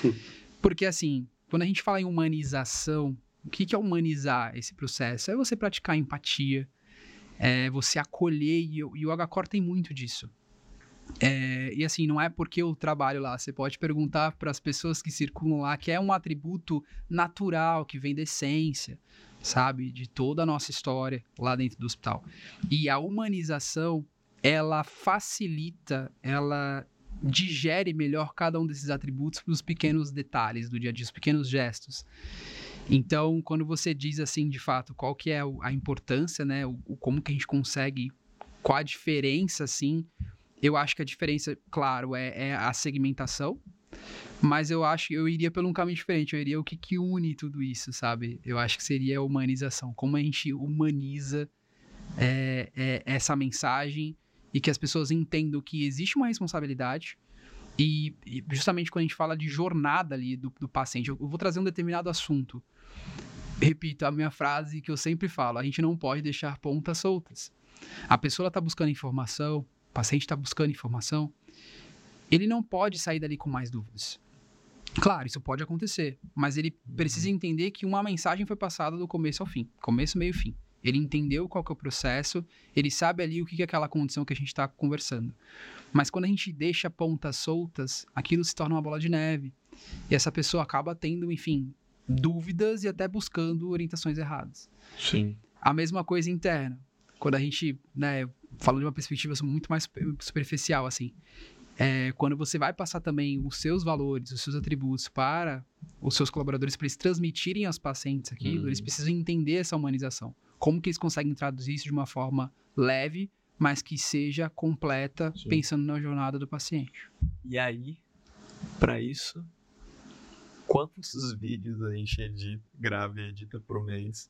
Porque, assim, quando a gente fala em humanização, o que, que é humanizar esse processo? É você praticar empatia, é você acolher, e, e o HCOR tem muito disso. É, e assim, não é porque eu trabalho lá, você pode perguntar para as pessoas que circulam lá, que é um atributo natural, que vem da essência, sabe? De toda a nossa história lá dentro do hospital. E a humanização, ela facilita, ela digere melhor cada um desses atributos para os pequenos detalhes do dia a dia, os pequenos gestos. Então, quando você diz assim, de fato, qual que é a importância, né, o, como que a gente consegue, qual a diferença, assim, eu acho que a diferença, claro, é, é a segmentação, mas eu acho que eu iria por um caminho diferente. Eu iria o que, que une tudo isso, sabe? Eu acho que seria a humanização. Como a gente humaniza é, é, essa mensagem e que as pessoas entendam que existe uma responsabilidade. E, e justamente quando a gente fala de jornada ali do, do paciente, eu, vou trazer um determinado assunto. Repito a minha frase que eu sempre falo: a gente não pode deixar pontas soltas. A pessoa está buscando informação, paciente está buscando informação, ele não pode sair dali com mais dúvidas. Claro, isso pode acontecer, mas ele precisa entender que uma mensagem foi passada do começo ao fim, começo, meio, fim. Ele entendeu qual que é o processo, ele sabe ali o que é aquela condição que a gente está conversando. Mas quando a gente deixa pontas soltas, aquilo se torna uma bola de neve. E essa pessoa acaba tendo, enfim, dúvidas e até buscando orientações erradas. Sim. A mesma coisa interna. Quando a gente, né, falando de uma perspectiva muito mais superficial, assim, é, quando você vai passar também os seus valores, os seus atributos para os seus colaboradores, para eles transmitirem aos pacientes aquilo, uhum. eles precisam entender essa humanização. Como que eles conseguem traduzir isso de uma forma leve, mas que seja completa, Sim. pensando na jornada do paciente. E aí, para isso, quantos vídeos a gente edita, grava e edita por mês?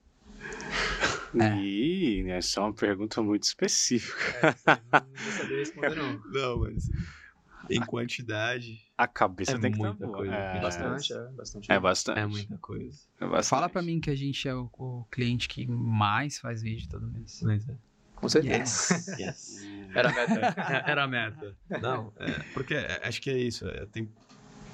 É. E essa é uma pergunta muito específica. É, não vou saber responder, não. Não, mas em quantidade. A cabeça é tem que muita coisa. É, bastante, é bastante. É bastante. É muita coisa. É bastante. Fala pra mim que a gente é o, o, cliente que mais faz vídeo todo mês. Mas é. Com certeza. Yes. yes. Era a meta. Era a meta. Não, é, porque acho que é isso. É, tem,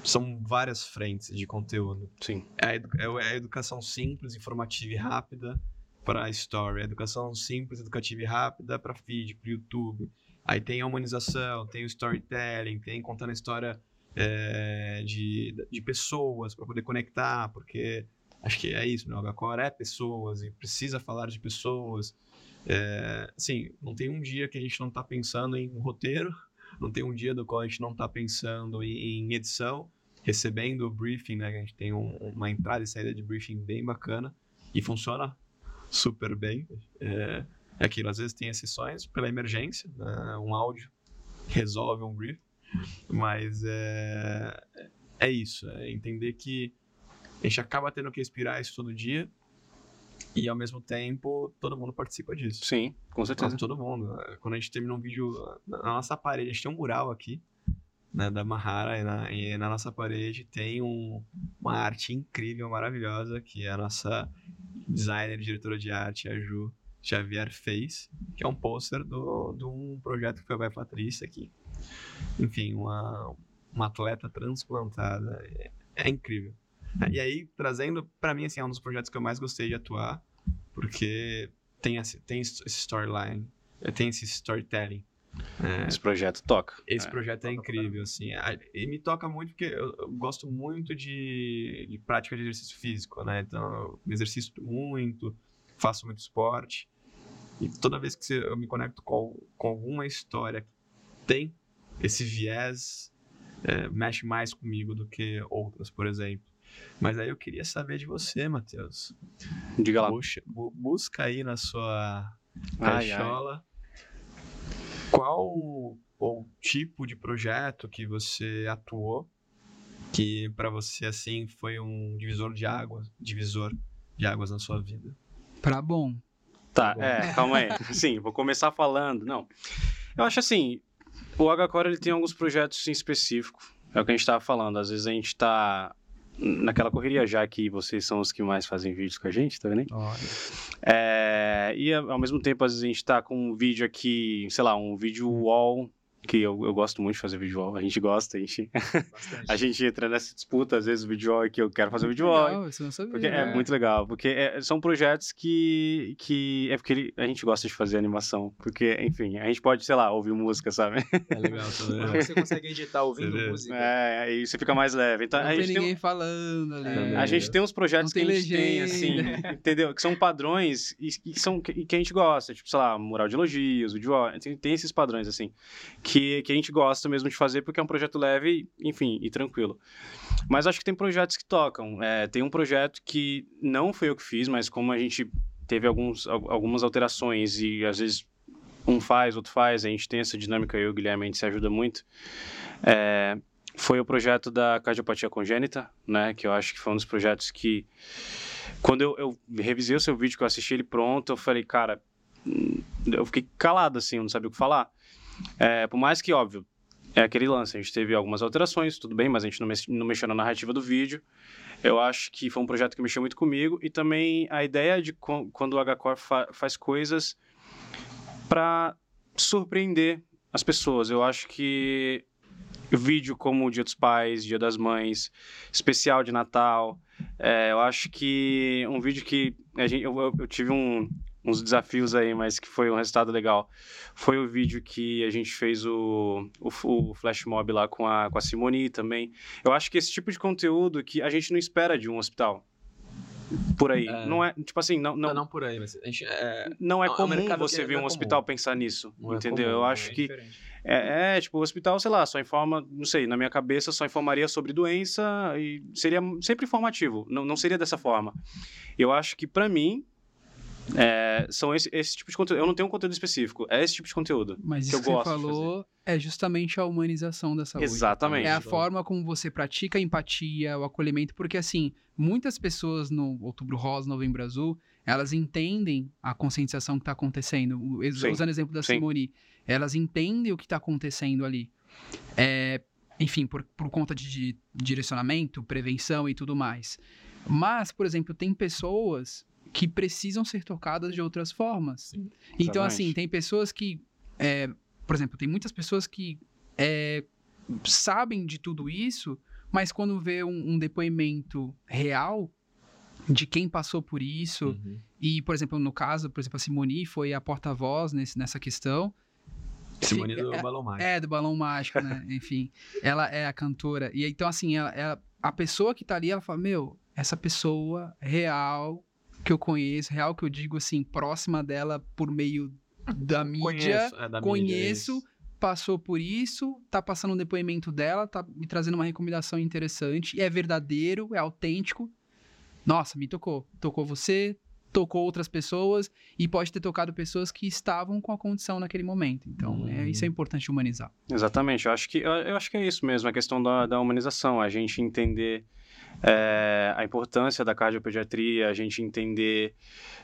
são várias frentes de conteúdo. Sim. É a, edu é a educação simples, informativa e rápida para a story. A educação simples, educativa e rápida para feed, para YouTube Aí tem a humanização, tem o storytelling, tem contando a história é, de, de pessoas para poder conectar, porque acho que é isso, né? O Agacor é pessoas e precisa falar de pessoas. É, assim, não tem um dia que a gente não está pensando em roteiro, não tem um dia do qual a gente não está pensando em, edição, recebendo o briefing, né? A gente tem um, uma entrada e saída de briefing bem bacana e funciona super bem. É, é aquilo, às vezes tem exceções pela emergência, né? um áudio resolve um brief, mas é, é isso, é entender que a gente acaba tendo que respirar isso todo dia e ao mesmo tempo todo mundo participa disso. Sim, com certeza. todo mundo. Quando a gente termina um vídeo na nossa parede, a gente tem um mural aqui, né, da Mahara, e na, e na nossa parede tem um, uma arte incrível, maravilhosa, que é a nossa designer diretora de arte, a Ju, Xavier fez, que é um pôster de um projeto que foi a Patrícia aqui. Enfim, uma, uma atleta transplantada. É, é incrível. E aí, trazendo, para mim, assim, é um dos projetos que eu mais gostei de atuar, porque tem esse, tem esse storyline, tem esse storytelling. É, esse projeto toca. Esse é, projeto é incrível, assim. E me toca muito porque eu, eu gosto muito de, de prática de exercício físico, né? Então, eu me exercito muito, faço muito esporte. E toda vez que eu me conecto com, com alguma história que tem esse viés, é, mexe mais comigo do que outras, por exemplo. Mas aí eu queria saber de você, Matheus. Diga lá. Puxa, busca aí na sua caixola qual o, tipo de projeto que você atuou que para você assim foi um divisor de águas, divisor de águas na sua vida. Para bom. Tá, é, calma aí. Sim, vou começar falando. Não. Eu acho assim, o HCore ele tem alguns projetos em específico. É o que a gente estava falando. Às vezes a gente está naquela correria, já que vocês são os que mais fazem vídeos com a gente, tá vendo? É, e ao mesmo tempo, às vezes a gente tá com um vídeo aqui, sei lá, um vídeo wall que eu, eu gosto muito de fazer visual, a gente gosta, a gente, a gente entra nessa disputa, às vezes o visual que eu quero fazer o visual. Legal, isso não sabia. Porque é muito legal, porque é- são projetos que, que é porque ele- a gente gosta de fazer animação, porque, enfim, a gente pode, sei lá, ouvir música, sabe? É legal, tá você consegue editar ouvindo música. É, aí você fica mais leve. Então, Não a tem gente tem, ninguém falando ali. um- a gente tem uns projetos Não que a tem gente tem, assim, legenda. entendeu? Que são padrões e, e são, que, que a gente gosta, tipo, sei lá, mural de elogios, vídeo, tem, tem esses padrões, assim, que, que a gente gosta mesmo de fazer porque é um projeto leve, enfim, e tranquilo. Mas acho que tem projetos que tocam. É, tem um projeto que não foi eu que fiz, mas como a gente teve alguns, al- algumas alterações e às vezes um faz, outro faz, a gente tem essa dinâmica, eu e o Guilherme, a gente se ajuda muito. É, foi o projeto da cardiopatia congênita, né? Que eu acho que foi um dos projetos que, quando eu, eu revisei o seu vídeo, que eu assisti ele pronto, eu falei, cara, hum, eu fiquei calado, assim, eu não sabia o que falar. É, por mais que, óbvio, é aquele lance, a gente teve algumas alterações, tudo bem, mas a gente não, não mexeu na narrativa do vídeo. Eu acho que foi um projeto que mexeu muito comigo e também a ideia de quando o HCore fa faz coisas para surpreender as pessoas. Eu acho que vídeo como Dia dos Pais, Dia das Mães, especial de Natal, é, eu acho que um vídeo que a gente, eu- eu tive um- uns desafios aí, mas que foi um resultado legal. Foi o vídeo que a gente fez o, o, o flash mob lá com a, com a Simone também. Eu acho que esse tipo de conteúdo que a gente não espera de um hospital. Por aí. É. Não é, tipo assim, não, Não, não, não por aí, mas gente. É, não é Não, é um comum você ver não é um hospital comum. pensar nisso, Não é entendeu? comum, eu é acho É que diferente. é, é, tipo, o hospital, sei lá, só informa, não sei, na minha cabeça só informaria sobre doença e seria sempre informativo, não, não seria dessa forma. Eu acho que pra mim é, são esse, esse tipo de conteúdo. Eu não tenho um conteúdo específico, é esse tipo de conteúdo. Mas que isso que você gosto falou é justamente a humanização da saúde. Exatamente. É a forma como você pratica a empatia, o acolhimento, porque assim, muitas pessoas no Outubro Rosa, Novembro Azul, elas entendem a conscientização que está acontecendo. Usando o exemplo da sim. Simone, elas entendem o que está acontecendo ali. É, enfim, por, por conta de, de direcionamento, prevenção e tudo mais. Mas, por exemplo, tem pessoas que precisam ser tocadas de outras formas. Então, Exatamente. assim, tem pessoas que. é, por exemplo, tem muitas pessoas que é, sabem de tudo isso, mas quando vê um, um depoimento real de quem passou por isso, uhum. e, por exemplo, no caso, por exemplo, a Simone foi a porta-voz nessa questão. Simone Sim, do é- Balão Mágico. É, do balão mágico, né? Enfim, ela é a cantora. E então, assim, ela, ela- a pessoa que tá ali, ela fala: Meu, essa pessoa real que eu conheço, real que eu digo assim, próxima dela por meio da mídia, Conheço, é, da mídia, conheço, isso. passou por isso, tá passando um depoimento dela, tá me trazendo uma recomendação interessante, e é verdadeiro, é autêntico. Nossa, me tocou. Tocou você, tocou outras pessoas, e pode ter tocado pessoas que estavam com a condição naquele momento. Então, é, Hum. isso é importante humanizar. Exatamente, eu acho que, eu, eu acho que é isso mesmo, a questão da, da humanização, a gente entender é, a importância da cardiopediatria, a gente entender,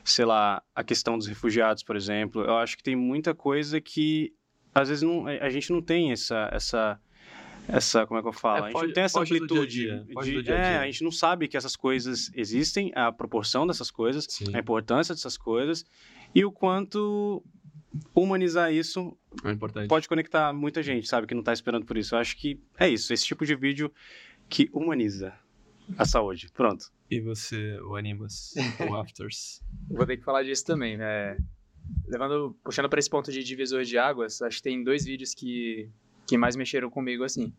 sei lá, a questão dos refugiados, por exemplo. Eu acho que tem muita coisa que, às vezes, não, a gente não tem essa, essa, essa como é que eu falo? É, a gente não tem essa dia a amplitude. dia, foge de- do dia a é, a gente não sabe que essas coisas existem, a proporção dessas coisas, Sim, a importância dessas coisas e o quanto humanizar isso é importante. pode conectar muita gente, sabe, que não tá esperando por isso. Eu acho que é isso, esse tipo de vídeo que humaniza a saúde. Pronto. E você, o Animas, o Afters? Vou ter que falar disso também, né? Levando, puxando para esse ponto de divisor de águas, acho que tem dois vídeos que, que mais mexeram comigo assim.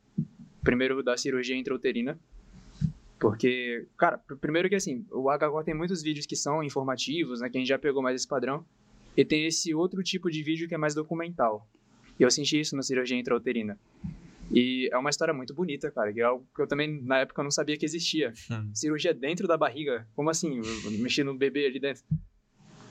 Primeiro da cirurgia intrauterina, porque, cara, pr- primeiro que assim, o HGO tem muitos vídeos que são informativos, né, que a gente já pegou mais esse padrão, e tem esse outro tipo de vídeo que é mais documental. E eu senti isso na cirurgia intrauterina. E é uma história muito bonita, cara, que é algo que eu também, na época, não sabia que existia Hum. cirurgia dentro da barriga. Como assim? Mexer no bebê ali dentro.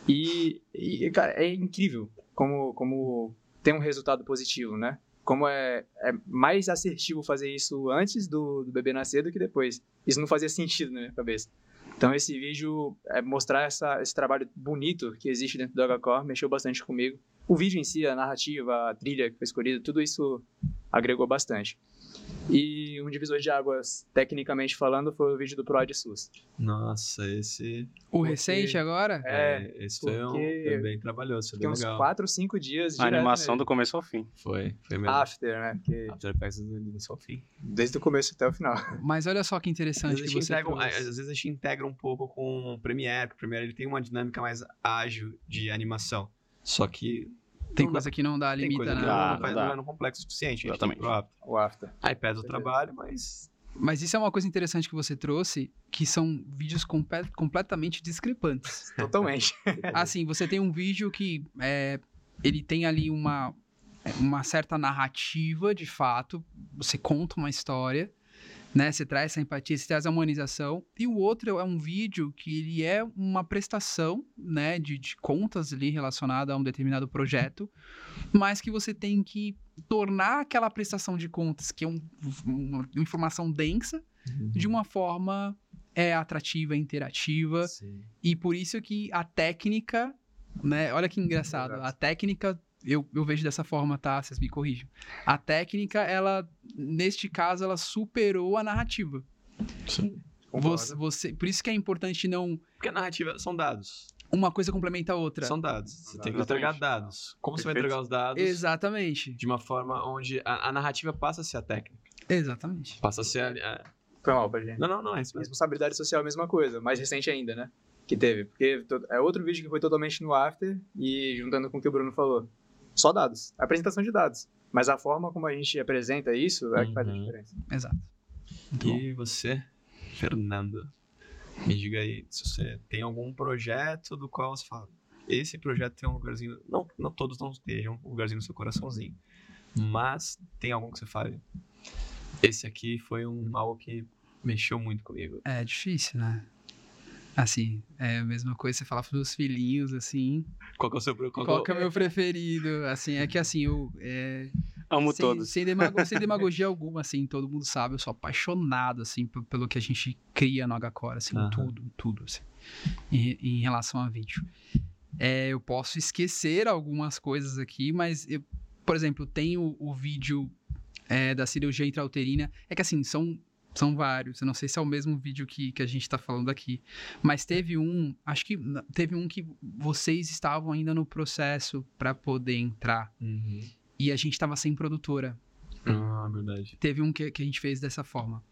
E, e, cara, é incrível como, como tem um resultado positivo, né? Como é, é mais assertivo fazer isso antes do, do bebê nascer do que depois. Isso não fazia sentido na minha cabeça. Então, esse vídeo, é mostrar essa, esse trabalho bonito que existe dentro do HCore, mexeu bastante comigo. O vídeo em si, a narrativa, a trilha que foi escolhida, tudo isso agregou bastante. E um divisor de águas, tecnicamente falando, foi o vídeo do ProAd SUS. Nossa, esse. O Porque- recente agora? É, esse foi, um, foi bem trabalhoso, foi bem uns legal. 4 ou 5 dias A animação do nele. começo ao fim. Foi, foi mesmo. After, né? Porque After Effects do início ao fim. desde o começo até o final. Mas olha só que interessante que você integra, um- às vezes a gente integra um pouco com o Premiere, porque o Premiere ele tem uma dinâmica mais ágil de animação. Só que Tem não dá- coisa que não dá, limita, coisa né? dá. não, não faz- dá. não é no complexo o suficiente. Exatamente. tem pro After. O After. Aí pesa o trabalho, mas Mas isso é uma coisa interessante que você trouxe, que são vídeos completamente discrepantes. Totalmente. Assim, você tem um vídeo que é, ele tem ali uma, uma certa narrativa, de fato. Você conta uma história, né? Você traz essa empatia, você traz a humanização. E o outro é um vídeo que ele é uma prestação, né? De, de contas ali relacionada a um determinado projeto, mas que você tem que tornar aquela prestação de contas, que é um- uma informação densa, de uma forma é, atrativa, interativa. Sim. E por isso que a técnica, né? Olha que engraçado. A técnica, eu, eu vejo dessa forma, tá? Vocês me corrijam. A técnica, ela, neste caso, ela superou a narrativa. Sim. Você, você- por isso que é importante não. Porque a narrativa são dados. Uma coisa complementa a outra. São dados. Você tem que entregar dados. Como você vai Perfeito. entregar os dados? Exatamente. De uma forma onde a, a narrativa passa a ser a técnica. Exatamente. Passa a ser a. a- Foi mal pra gente. Não, não, não, é isso mesmo. Responsabilidade social é a mesma coisa, mais recente ainda, né? Que teve. Porque é outro vídeo que foi totalmente no After e juntando com o que o Bruno falou. Só dados. Apresentação de dados. Mas a forma como a gente apresenta isso é que faz a Uhum. diferença. Exato. Muito bom. E você, Fernando, me diga aí se você tem algum projeto do qual você fala. Esse projeto tem um lugarzinho. Não, não todos não estejam um lugarzinho no seu coraçãozinho. Mas tem algum que você fale. Esse aqui foi um algo que mexeu muito comigo. É difícil, né? Assim, é a mesma coisa, você fala pros seus filhinhos, assim. Qual que é o seu qual é Qual que é o meu preferido? Assim, é que assim, eu. é, Amo sem, todos. Sem, demago- sem demagogia alguma, assim, todo mundo sabe, eu sou apaixonado, assim, pelo que a gente cria no Hcore, assim, Aham. tudo, tudo, assim, em, em relação a vídeo. É, eu posso esquecer algumas coisas aqui, mas, eu, por exemplo, tem o, o vídeo é, da cirurgia intrauterina, é que assim, são, são vários, eu não sei se é o mesmo vídeo que, que a gente tá falando aqui, mas teve um, acho que teve um que vocês estavam ainda no processo para poder entrar, Uhum. e a gente tava sem produtora. Ah, verdade. Teve um que, que a gente fez dessa forma.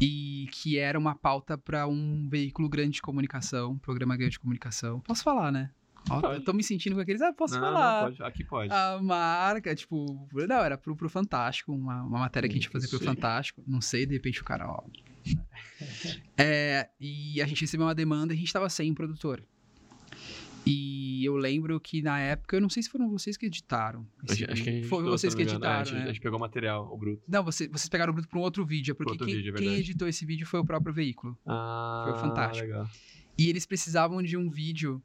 E que era uma pauta para um veículo grande de comunicação, um programa grande de comunicação. Posso falar, né? Ó, eu tô me sentindo com aqueles. Ah, posso não, falar. Não, pode, aqui pode. A marca, tipo, não, era pro, pro Fantástico, uma, uma matéria que a gente Hum, fazia pro. Fantástico. Não sei, de repente o cara, ó. É, e a gente recebeu uma demanda e a gente tava sem produtor. E eu lembro que na época, eu não sei se foram vocês que editaram. Acho, acho que a vídeo. gente Foi vocês que. É, a, editaram, gente, né? a gente pegou o material, o bruto. Não, você, vocês pegaram o bruto para um outro vídeo, porque outro quem, vídeo, é quem editou esse vídeo foi o próprio veículo. Ah, fantástico. Legal. E eles precisavam de um vídeo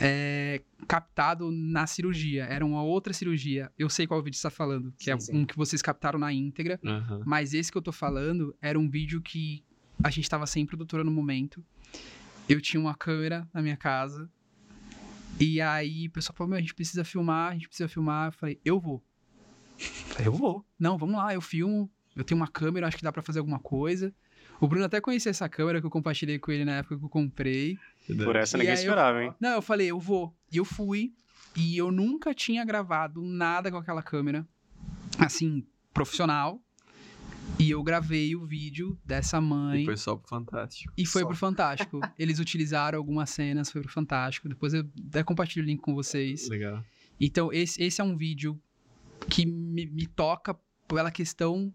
é, captado na cirurgia. Era uma outra cirurgia. Eu sei qual vídeo você está falando, que é Sim, sim. um que vocês captaram na íntegra. Aham. Mas esse que eu tô falando era um vídeo que a gente tava sem produtora no momento. Eu tinha uma câmera na minha casa. E aí o pessoal falou: Meu, a gente precisa filmar, a gente precisa filmar. Eu falei: Eu vou. Eu falei: Eu vou. Não, vamos lá, eu filmo. Eu tenho uma câmera, acho que dá pra fazer alguma coisa. O Bruno até conhecia essa câmera que eu compartilhei com ele na época que eu comprei. Por essa E ninguém aí eu- esperava, hein? Não, eu falei, eu vou. E eu fui. E eu nunca tinha gravado nada com aquela câmera, assim, profissional. E eu gravei o vídeo dessa mãe. E foi só pro Fantástico. E foi Só. pro Fantástico. Eles utilizaram algumas cenas, foi pro Fantástico. Depois eu até compartilho o link com vocês. Legal. Então, esse, esse é um vídeo que me, me toca pela questão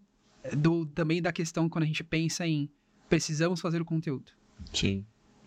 do também da questão quando a gente pensa em precisamos fazer o conteúdo. Sim.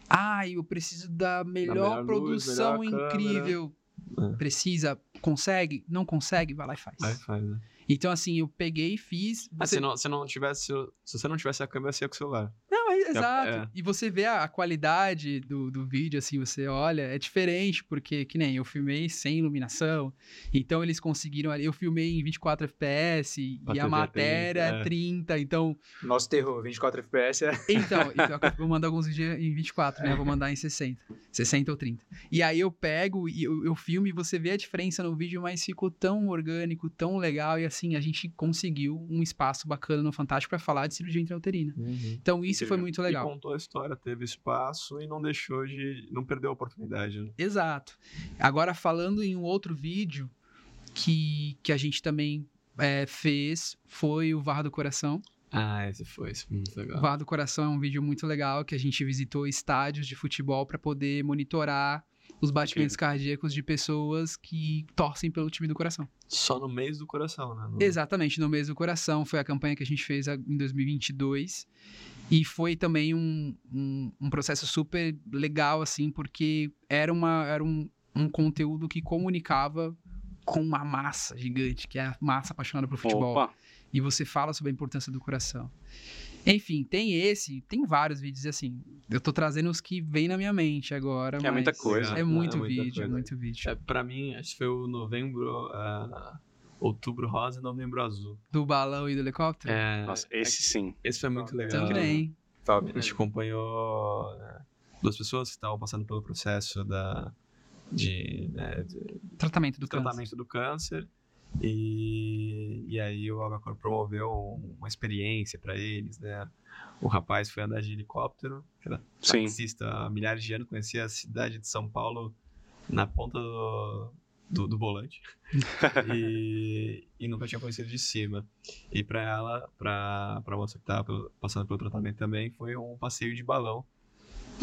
Ah, eu preciso da melhor, melhor luz, produção melhor incrível. É. Precisa, consegue, não consegue, vai lá e faz. Vai, faz, né? Então, assim, eu peguei e fiz. Ah, Você- se, não, se não tivesse. Se você não tivesse a câmera, você ia com o celular. Não, é, exato. é. E você vê a, a qualidade do, do vídeo, assim, você olha, é diferente, porque, que nem eu filmei sem iluminação, então eles conseguiram ali, eu filmei em 24 FPS e A matéria é 30, 30, então, Nosso terror, 24 FPS é. então, então eu vou mandar alguns vídeos em 24, né, eu vou mandar em 60, 60 ou 30. E aí eu pego e eu, eu filmo e você vê a diferença no vídeo, mas ficou tão orgânico, tão legal, e assim, a gente conseguiu um espaço bacana no Fantástico pra falar de cirurgia intrauterina. Então isso foi Incrível. muito legal. contou a história, teve espaço e não deixou de. não perdeu a oportunidade. Né? Exato. Agora, falando em um outro vídeo que, que a gente também é, fez, foi o VAR do Coração. Ah, esse foi, esse foi muito O legal. VAR do Coração é um vídeo muito legal que a gente visitou estádios de futebol para poder monitorar os batimentos cardíacos de pessoas que torcem pelo time do coração. Só no mês do coração, né? No- Exatamente, no mês do coração. Foi a campanha que a gente fez em 2022. E foi também um, um, um processo super legal, assim, porque era, uma, era um, um conteúdo que comunicava com uma massa gigante, que é a massa apaixonada por futebol. Opa, E você fala sobre a importância do coração. Enfim, tem esse, tem vários vídeos, e assim, eu tô trazendo os que vêm na minha mente agora. É muita coisa. É É muito muita vídeo, é muito vídeo. É, pra mim, acho que foi o novembro. ah, outubro rosa e novembro azul. Do balão e do helicóptero? É, nossa, esse sim. esse foi muito legal. Também. Top. A gente acompanhou né, duas pessoas que estavam passando pelo processo da, de, né, de Tratamento do câncer. tratamento do câncer. E, e aí o Algacor promoveu uma experiência para eles, né? O rapaz foi andar de helicóptero, que era Sim. taxista há milhares de anos, conhecia a cidade de São Paulo na ponta do, do, do volante. e, e nunca tinha conhecido de cima. E para ela, para a moça que estava passando pelo tratamento também, foi um passeio de balão.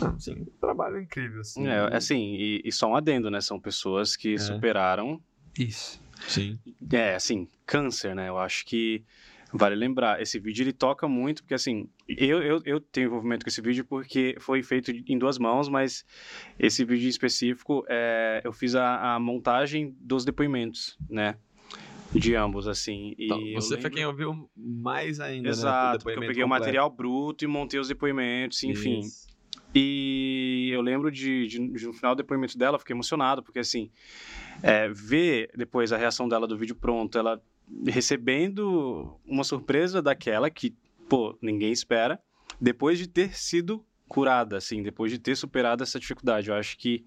Assim, um trabalho incrível, assim. É, assim, e, e só um adendo, né? São pessoas que É. superaram, Isso. Sim. é, assim, câncer, né? Eu acho que vale lembrar. Esse vídeo ele toca muito, porque assim, eu, eu, eu tenho envolvimento com esse vídeo porque foi feito em duas mãos, mas esse vídeo em específico, é, eu fiz a, a montagem dos depoimentos, né? De ambos, assim. E Então, você foi lembro- quem ouviu mais ainda, né? Exato, porque eu peguei o material bruto e montei os depoimentos, enfim. Isso. E eu lembro de, de, de no final do depoimento dela, fiquei emocionado, porque assim, é, ver depois a reação dela do vídeo pronto, ela recebendo uma surpresa daquela que, pô, ninguém espera, depois de ter sido curada, assim, depois de ter superado essa dificuldade. Eu acho que,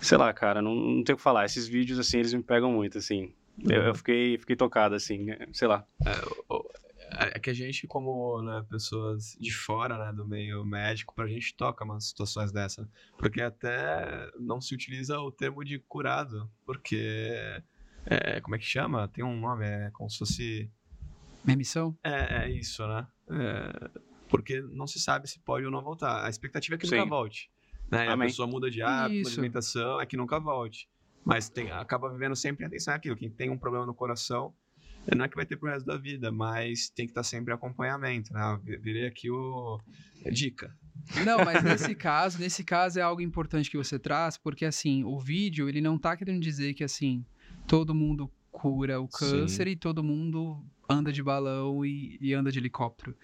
sei lá, cara, não, não tenho o que falar. Esses vídeos, assim, eles me pegam muito, assim. Eu, eu fiquei, fiquei tocado, assim, sei lá. É que a gente, como né, pessoas de fora né, do meio médico, pra gente toca umas situações dessa. Porque até não se utiliza o termo de curado, porque. É, como é que chama? Tem um nome, é como se fosse. Minha missão? É, é isso, né? É, porque não se sabe se pode ou não voltar. A expectativa é que nunca Sim. volte. Né? A pessoa muda de hábito, de alimentação, é que nunca volte. Mas tem, acaba vivendo sempre atenção àquilo. Quem tem um problema no coração, não é que vai ter pro resto da vida, mas tem que estar sempre em acompanhamento, né? Eu Virei aqui o... é Dica. Não, mas nesse caso, nesse caso é algo importante que você traz, porque assim, o vídeo, ele não tá querendo dizer que assim, todo mundo cura o câncer e todo mundo anda de balão e, e anda de helicóptero.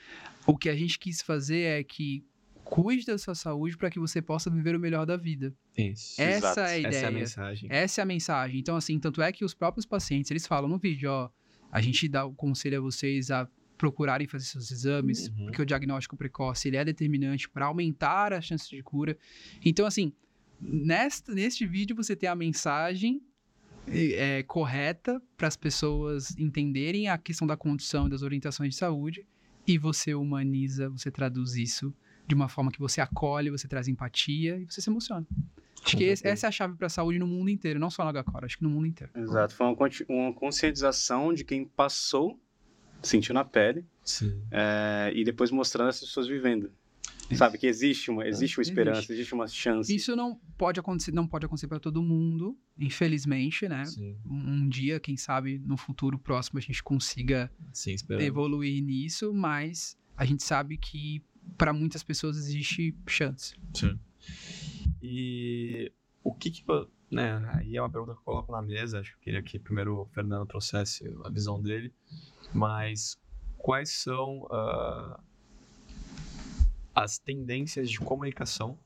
O que a gente quis fazer é que cuide da sua saúde para que você possa viver o melhor da vida. Isso. Essa Exato. é a ideia. Essa é a mensagem. Essa é a mensagem. Então, assim, tanto é que os próprios pacientes, eles falam no vídeo, ó, a gente dá o conselho a vocês a procurarem fazer seus exames, Uhum. porque o diagnóstico precoce, ele é determinante para aumentar a chance de cura. Então, assim, neste, neste vídeo você tem a mensagem é, correta para as pessoas entenderem a questão da condição e das orientações de saúde e você humaniza, você traduz isso de uma forma que você acolhe, você traz empatia e você se emociona. Acho que esse- essa é a chave para a saúde no mundo inteiro, não só no HCOR, acho que no mundo inteiro. Exato. Foi uma, uma conscientização de quem passou, sentiu na pele, Sim. é, e depois mostrando as pessoas vivendo. Sabe que existe uma, existe uma Existe. esperança, existe uma chance. Isso não pode acontecer, não pode acontecer para todo mundo, infelizmente, né? Sim. Um um dia, quem sabe, no futuro próximo a gente consiga Sim, esperando. evoluir nisso, mas a gente sabe que para muitas pessoas existe chance. Sim. E o que que... Né, aí é uma pergunta que eu coloco na mesa, acho que eu queria que primeiro o Fernando trouxesse a visão dele, mas quais são ah, as tendências de comunicação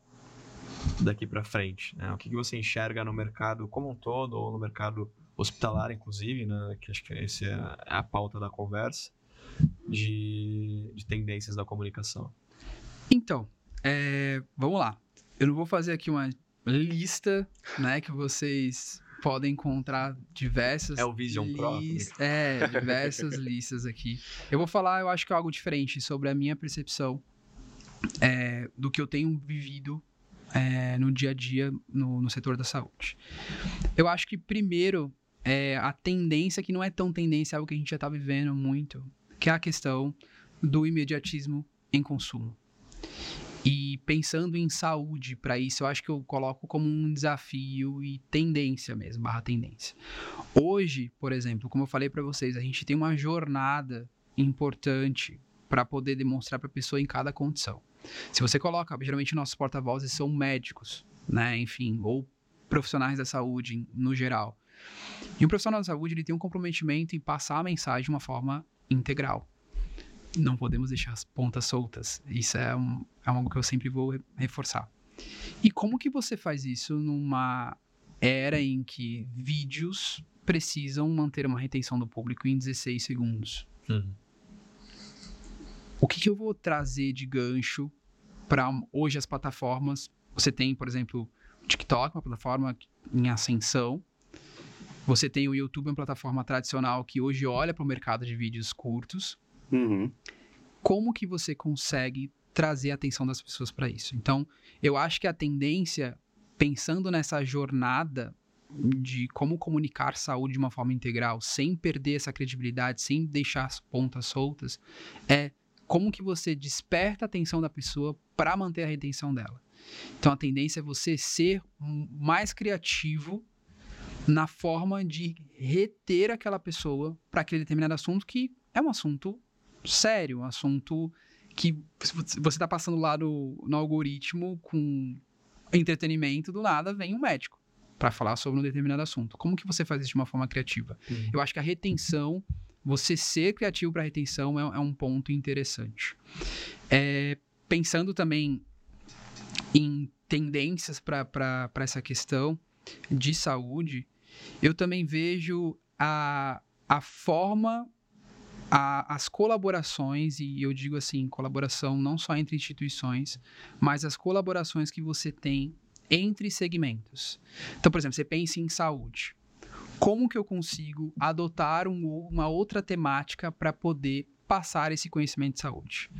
daqui para frente, né? O que, que você enxerga no mercado como um todo ou no mercado hospitalar, inclusive, né? Que acho que essa é a pauta da conversa de, de tendências da comunicação. Então, é, vamos lá. Eu não vou fazer aqui uma lista, né, que vocês podem encontrar diversas É o Vision Pro. É, diversas listas aqui. Eu vou falar, eu acho que é algo diferente sobre a minha percepção é, do que eu tenho vivido é, no dia a dia no, no setor da saúde. Eu acho que primeiro é a tendência que não é tão tendência, é algo que a gente já está vivendo muito, que é a questão do imediatismo em consumo. E pensando em saúde para isso, eu acho que eu coloco como um desafio e tendência mesmo, barra tendência. Hoje, por exemplo, como eu falei para vocês, a gente tem uma jornada importante para poder demonstrar para a pessoa em cada condição. Se você coloca, geralmente nossos porta-vozes são médicos, né, enfim, ou profissionais da saúde no geral. E um profissional da saúde, ele tem um comprometimento em passar a mensagem de uma forma integral não podemos deixar as pontas soltas. Isso é, um, é algo que eu sempre vou re- reforçar. E como que você faz isso numa era em que vídeos precisam manter uma retenção do público em 16 segundos? O que, que eu vou trazer de gancho para hoje as plataformas? Você tem, por exemplo, o TikTok, uma plataforma em ascensão. Você tem o YouTube, uma plataforma tradicional que hoje olha para o mercado de vídeos curtos Uhum. como que você consegue trazer a atenção das pessoas para isso. Então, eu acho que a tendência, pensando nessa jornada de como comunicar saúde de uma forma integral, sem perder essa credibilidade, sem deixar as pontas soltas, é como que você desperta a atenção da pessoa para manter a retenção dela. Então, a tendência é você ser mais criativo na forma de reter aquela pessoa para aquele determinado assunto que é um assunto sério, um assunto que você está passando lá no, no algoritmo com entretenimento, do nada vem um médico para falar sobre um determinado assunto. Como que você faz isso de uma forma criativa? Uhum. Eu acho que a retenção, você ser criativo para retenção é, é um ponto interessante. É, pensando também em tendências para essa questão de saúde, eu também vejo a, a forma a- as colaborações, e eu digo assim, colaboração não só entre instituições, mas as colaborações que você tem entre segmentos. Então, por exemplo, você pensa em saúde. Como que eu consigo adotar um- uma outra temática para poder passar esse conhecimento de saúde?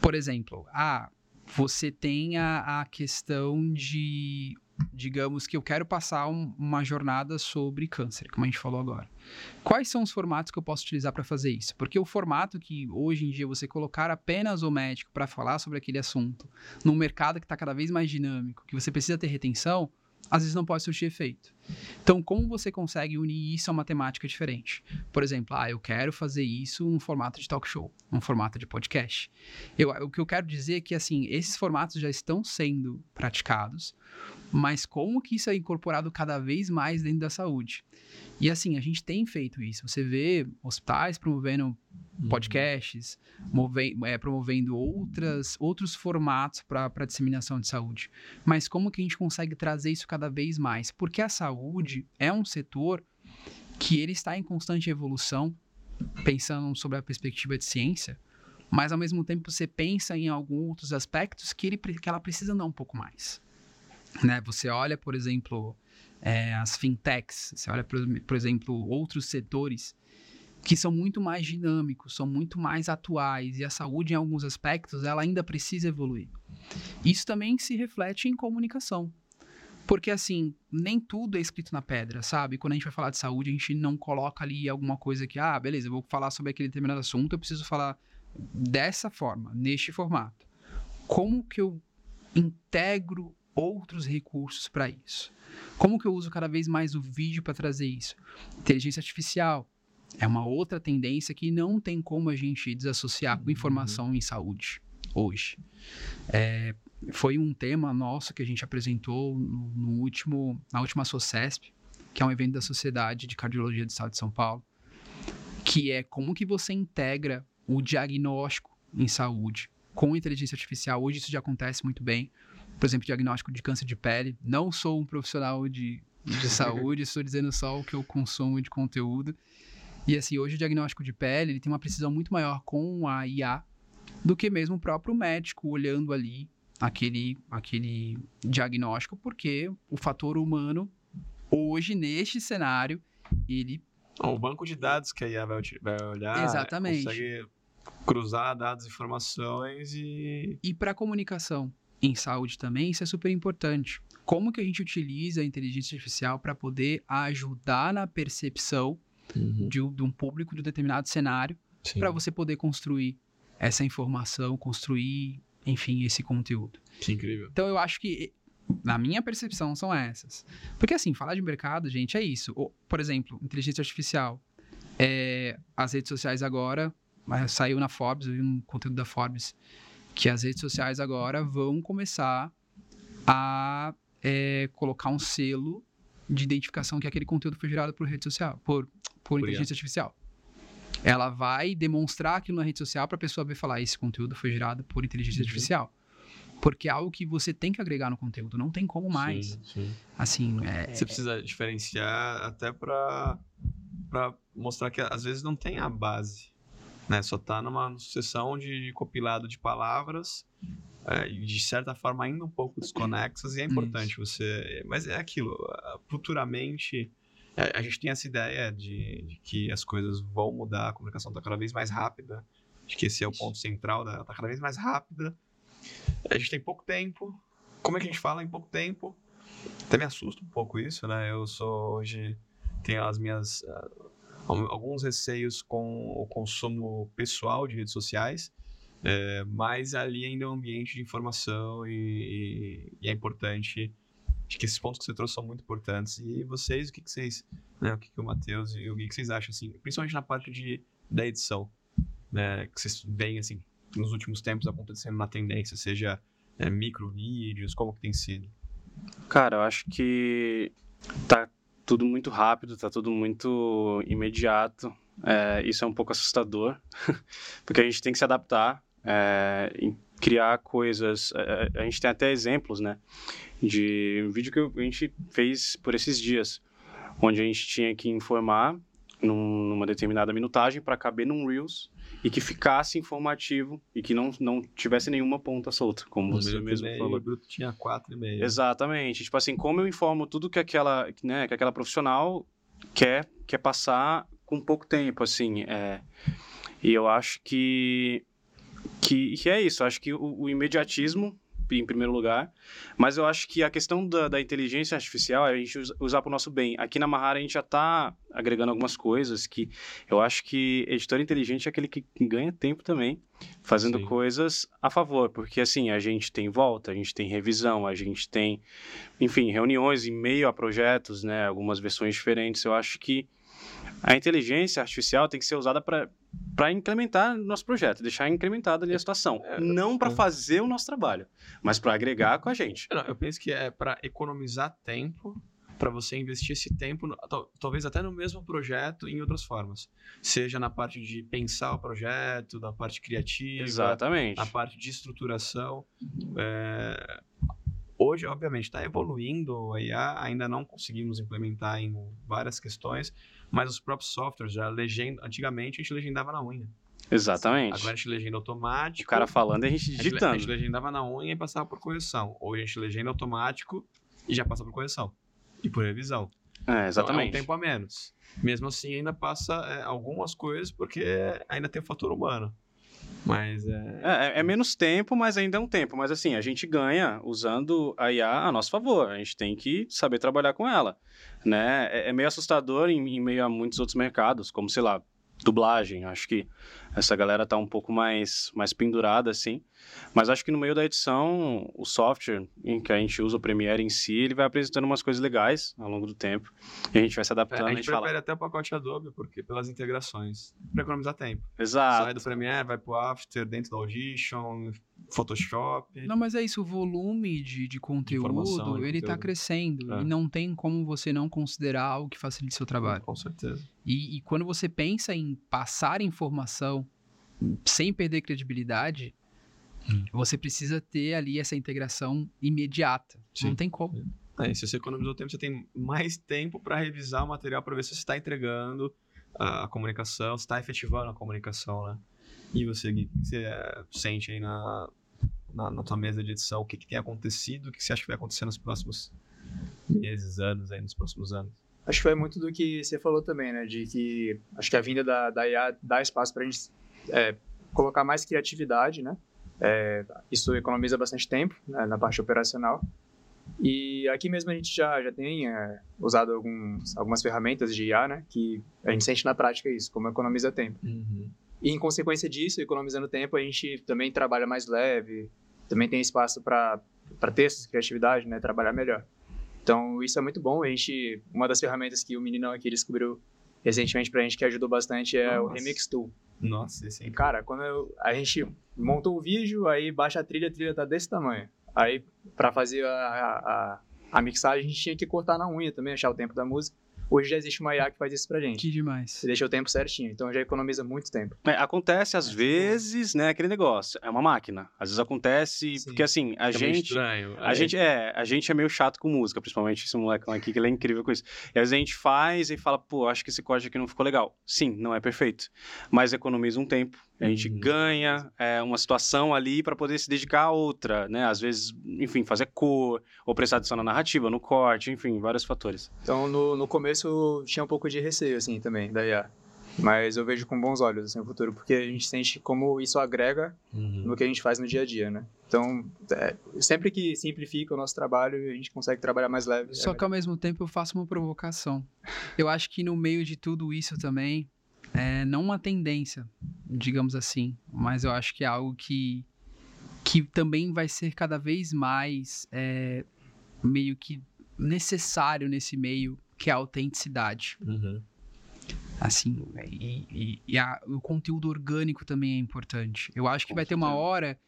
Por exemplo, ah, você tem a, a questão de, digamos que eu quero passar um- uma jornada sobre câncer, como a gente falou agora. Quais são os formatos que eu posso utilizar para fazer isso? Porque o formato que hoje em dia você colocar apenas o médico para falar sobre aquele assunto, num mercado que está cada vez mais dinâmico, que você precisa ter retenção, às vezes não pode surtir efeito. Então, como você consegue unir isso a uma temática diferente? Por exemplo, ah, eu quero fazer isso num formato de talk show, num formato de podcast. Eu, o que eu quero dizer é que, assim, esses formatos já estão sendo praticados, mas como que isso é incorporado cada vez mais dentro da saúde? E assim, a gente tem feito isso. Você vê hospitais promovendo podcasts, move- é, promovendo outras, outros formatos para disseminação de saúde. Mas como que a gente consegue trazer isso cada vez mais? Porque a saúde é um setor que ele está em constante evolução, pensando sobre a perspectiva de ciência, mas ao mesmo tempo você pensa em alguns outros aspectos que, ele, que ela precisa andar um pouco mais. Né? Você olha, por exemplo, é, as fintechs, você olha, por, por exemplo, outros setores que são muito mais dinâmicos, são muito mais atuais, e a saúde, em alguns aspectos, ela ainda precisa evoluir. Isso também se reflete em comunicação. Porque, assim, nem tudo é escrito na pedra, sabe? Quando a gente vai falar de saúde, a gente não coloca ali alguma coisa que, ah, beleza, eu vou falar sobre aquele determinado assunto, eu preciso falar dessa forma, neste formato. Como que eu integro outros recursos para isso? Como que eu uso cada vez mais o vídeo para trazer isso? Inteligência artificial é uma outra tendência que não tem como a gente desassociar com informação em saúde hoje. É, foi um tema nosso que a gente apresentou no, no último, na última SOCESP, que é um evento da Sociedade de Cardiologia do Estado de São Paulo, que é como que você integra o diagnóstico em saúde com inteligência artificial. Hoje isso já acontece muito bem. Por exemplo, diagnóstico de câncer de pele. Não sou um profissional de, de saúde, estou dizendo só o que eu consumo de conteúdo. E assim, hoje o diagnóstico de pele ele tem uma precisão muito maior com a IA do que mesmo o próprio médico olhando ali aquele, aquele diagnóstico, porque o fator humano, hoje, neste cenário, ele. o banco de dados que a IA vai, vai olhar. Exatamente. Consegue cruzar dados, informações e. E para comunicação em saúde também, isso é super importante. Como que a gente utiliza a inteligência artificial para poder ajudar na percepção uhum. de, de, um público de um determinado cenário, para você poder construir essa informação, construir, enfim, esse conteúdo. Que incrível. Então eu acho que na minha percepção, são essas. Porque, assim, falar de mercado, gente, é isso. Por exemplo, inteligência artificial. É, as redes sociais agora, saiu na Forbes, eu vi um conteúdo da Forbes, que as redes sociais agora vão começar a é, colocar um selo de identificação que aquele conteúdo foi gerado por rede social, por, por inteligência artificial. Ela vai demonstrar aquilo na rede social para a pessoa ver falar: esse conteúdo foi gerado por inteligência uhum. artificial. Porque é algo que você tem que agregar no conteúdo, não tem como mais. Sim, sim. Assim, é, Você precisa diferenciar até para mostrar que às vezes não tem a base. Né? Só está numa sucessão de compilado de palavras, é, de certa forma ainda um pouco desconexas, e é importante Isso. você. Mas é aquilo, futuramente é, a gente tem essa ideia de, de que as coisas vão mudar, a comunicação está cada vez mais rápida, acho que esse é o ponto central, está cada vez mais rápida. A gente tem pouco tempo. Como é que a gente fala em pouco tempo? Até me assusta um pouco isso, né? Eu sou hoje tenho as minhas uh, alguns receios com o consumo pessoal de redes sociais, é, mas ali ainda é um ambiente de informação e, e, é importante Acho que esses pontos que você trouxe são muito importantes. E vocês, o que, que vocês, né, o que, que o Matheus e o que, que vocês acham, assim, principalmente na parte de, da edição, né, que vocês veem, assim, nos últimos tempos acontecendo na tendência, seja é, micro vídeos, como que tem sido? Cara, eu acho que tá tudo muito rápido, tá tudo muito imediato. É, isso é um pouco assustador, porque a gente tem que se adaptar, é, criar coisas. É, a gente tem até exemplos, né? de um vídeo que a gente fez por esses dias, onde a gente tinha que informar num, numa determinada minutagem para caber num Reels e que ficasse informativo e que não, não tivesse nenhuma ponta solta, como você mesmo falou. O Bruto tinha quatro e meio. Exatamente. Tipo assim, como eu informo tudo que aquela, né, que aquela profissional quer, quer passar com pouco tempo, assim, é... E eu acho que, que, que é isso. Eu acho que o, o imediatismo em primeiro lugar. Mas eu acho que a questão da, da inteligência artificial é a gente usar para o nosso bem. Aqui na Mahara a gente já está agregando algumas coisas que eu acho que editor inteligente é aquele que ganha tempo também, fazendo Sim. coisas a favor, porque assim, a gente tem volta, a gente tem revisão, a gente tem, enfim, reuniões em meio a projetos, né, algumas versões diferentes. Eu acho que a inteligência artificial tem que ser usada para incrementar nosso projeto, deixar incrementada ali a situação. É, não para fazer o nosso trabalho, mas para agregar com a gente. Eu penso que é para economizar tempo, para você investir esse tempo, talvez até no mesmo projeto, em outras formas. Seja na parte de pensar o projeto, na parte criativa, Exatamente. na parte de estruturação. É, hoje, obviamente, está evoluindo a IA, ainda não conseguimos implementar em várias questões, mas os próprios softwares já legenda. Antigamente a gente legendava na unha. Exatamente. Agora a gente legenda automático. O cara falando e a gente digitando. A gente legendava na unha e passava por correção. Hoje a gente legenda automático e já passa por correção. E por revisão. É, exatamente. Então, é um tempo a menos. Mesmo assim, ainda passa é, algumas coisas porque ainda tem o fator humano. Mas é... é... é... É, menos tempo, mas ainda é um tempo. Mas assim, a gente ganha usando a IA a nosso favor. A gente tem que saber trabalhar com ela. Né? É, é meio assustador em, em meio a muitos outros mercados, como, sei lá, dublagem. Acho que essa galera tá um pouco mais, mais pendurada, assim. Mas acho que no meio da edição, o software em que a gente usa o Premiere em si, ele vai apresentando umas coisas legais ao longo do tempo. E a gente vai se adaptando. É, a gente, prefere fala... até o pacote Adobe, porque pelas integrações, para economizar tempo. Exato. Sai do Premiere, vai pro After, dentro do Audition, Photoshop. Não, mas é isso, o volume de, de conteúdo, de ele está crescendo. É. E não tem como você não considerar algo que facilite seu trabalho. Com certeza. E, e quando você pensa em passar informação sem perder credibilidade, Hum. Você precisa ter ali essa integração imediata. Não Sim. tem como. É, se você economizou tempo, você tem mais tempo para revisar o material para ver se você está entregando a, a comunicação, se está efetivando a comunicação, né? E você, Gui, o que você é, sente aí na, na, na tua mesa de edição? O que, que tem acontecido? O que você acha que vai acontecer nos próximos meses, anos, aí, nos próximos anos? Acho que vai muito do que você falou também, né? De que acho que a vinda da, da IA dá espaço para a gente é, colocar mais criatividade, né? É, isso economiza bastante tempo né, na parte operacional. E aqui mesmo a gente já, já tem é, usado alguns, algumas ferramentas de IA, né? Que a gente sente na prática isso, como economiza tempo. E em consequência disso, economizando tempo, a gente também trabalha mais leve, também tem espaço para textos, criatividade, né? Trabalhar melhor. Então, isso é muito bom. A gente, uma das ferramentas que o meninão aqui descobriu recentemente pra gente que ajudou bastante é o Nossa. Remix Tool. Nossa, esse é E, cara, quando eu- a gente montou o vídeo, aí baixa a trilha, a trilha tá desse tamanho. Aí, pra fazer a, a, a mixagem, a gente tinha que cortar na unha também, achar o tempo da música. Hoje já existe uma IA que faz isso pra gente. Que demais. Você deixa o tempo certinho, então já economiza muito tempo. É, acontece às vezes, né, aquele negócio. É uma máquina. Às vezes acontece, Sim. porque assim, a meio gente. estranho. A Aí- gente, é, a gente é meio chato com música, principalmente esse molecão aqui, que ele é incrível com isso. E às vezes a gente faz e fala, pô, acho que esse código aqui não ficou legal. Sim, não é perfeito. Mas economiza um tempo. A gente Uhum. ganha é, uma situação ali para poder se dedicar a outra, né? Às vezes, enfim, fazer cor, ou prestar atenção na narrativa, no corte, enfim, vários fatores. Então, no, no começo, tinha um pouco de receio, assim, também, da IA. Mas eu vejo com bons olhos, assim, o futuro, porque a gente sente como isso agrega Uhum. no que a gente faz no dia a dia, né? Então, é, sempre que simplifica o nosso trabalho, a gente consegue trabalhar mais leve. Só é que ao mesmo tempo eu faço uma provocação. Eu acho que no meio de tudo isso também, é não uma tendência, digamos assim, mas eu acho que é algo que, que também vai ser cada vez mais é, meio que necessário nesse meio, que é a autenticidade. Uhum. Assim, e, e- e a- o conteúdo orgânico também é importante. Eu acho que Com vai ter uma certeza. hora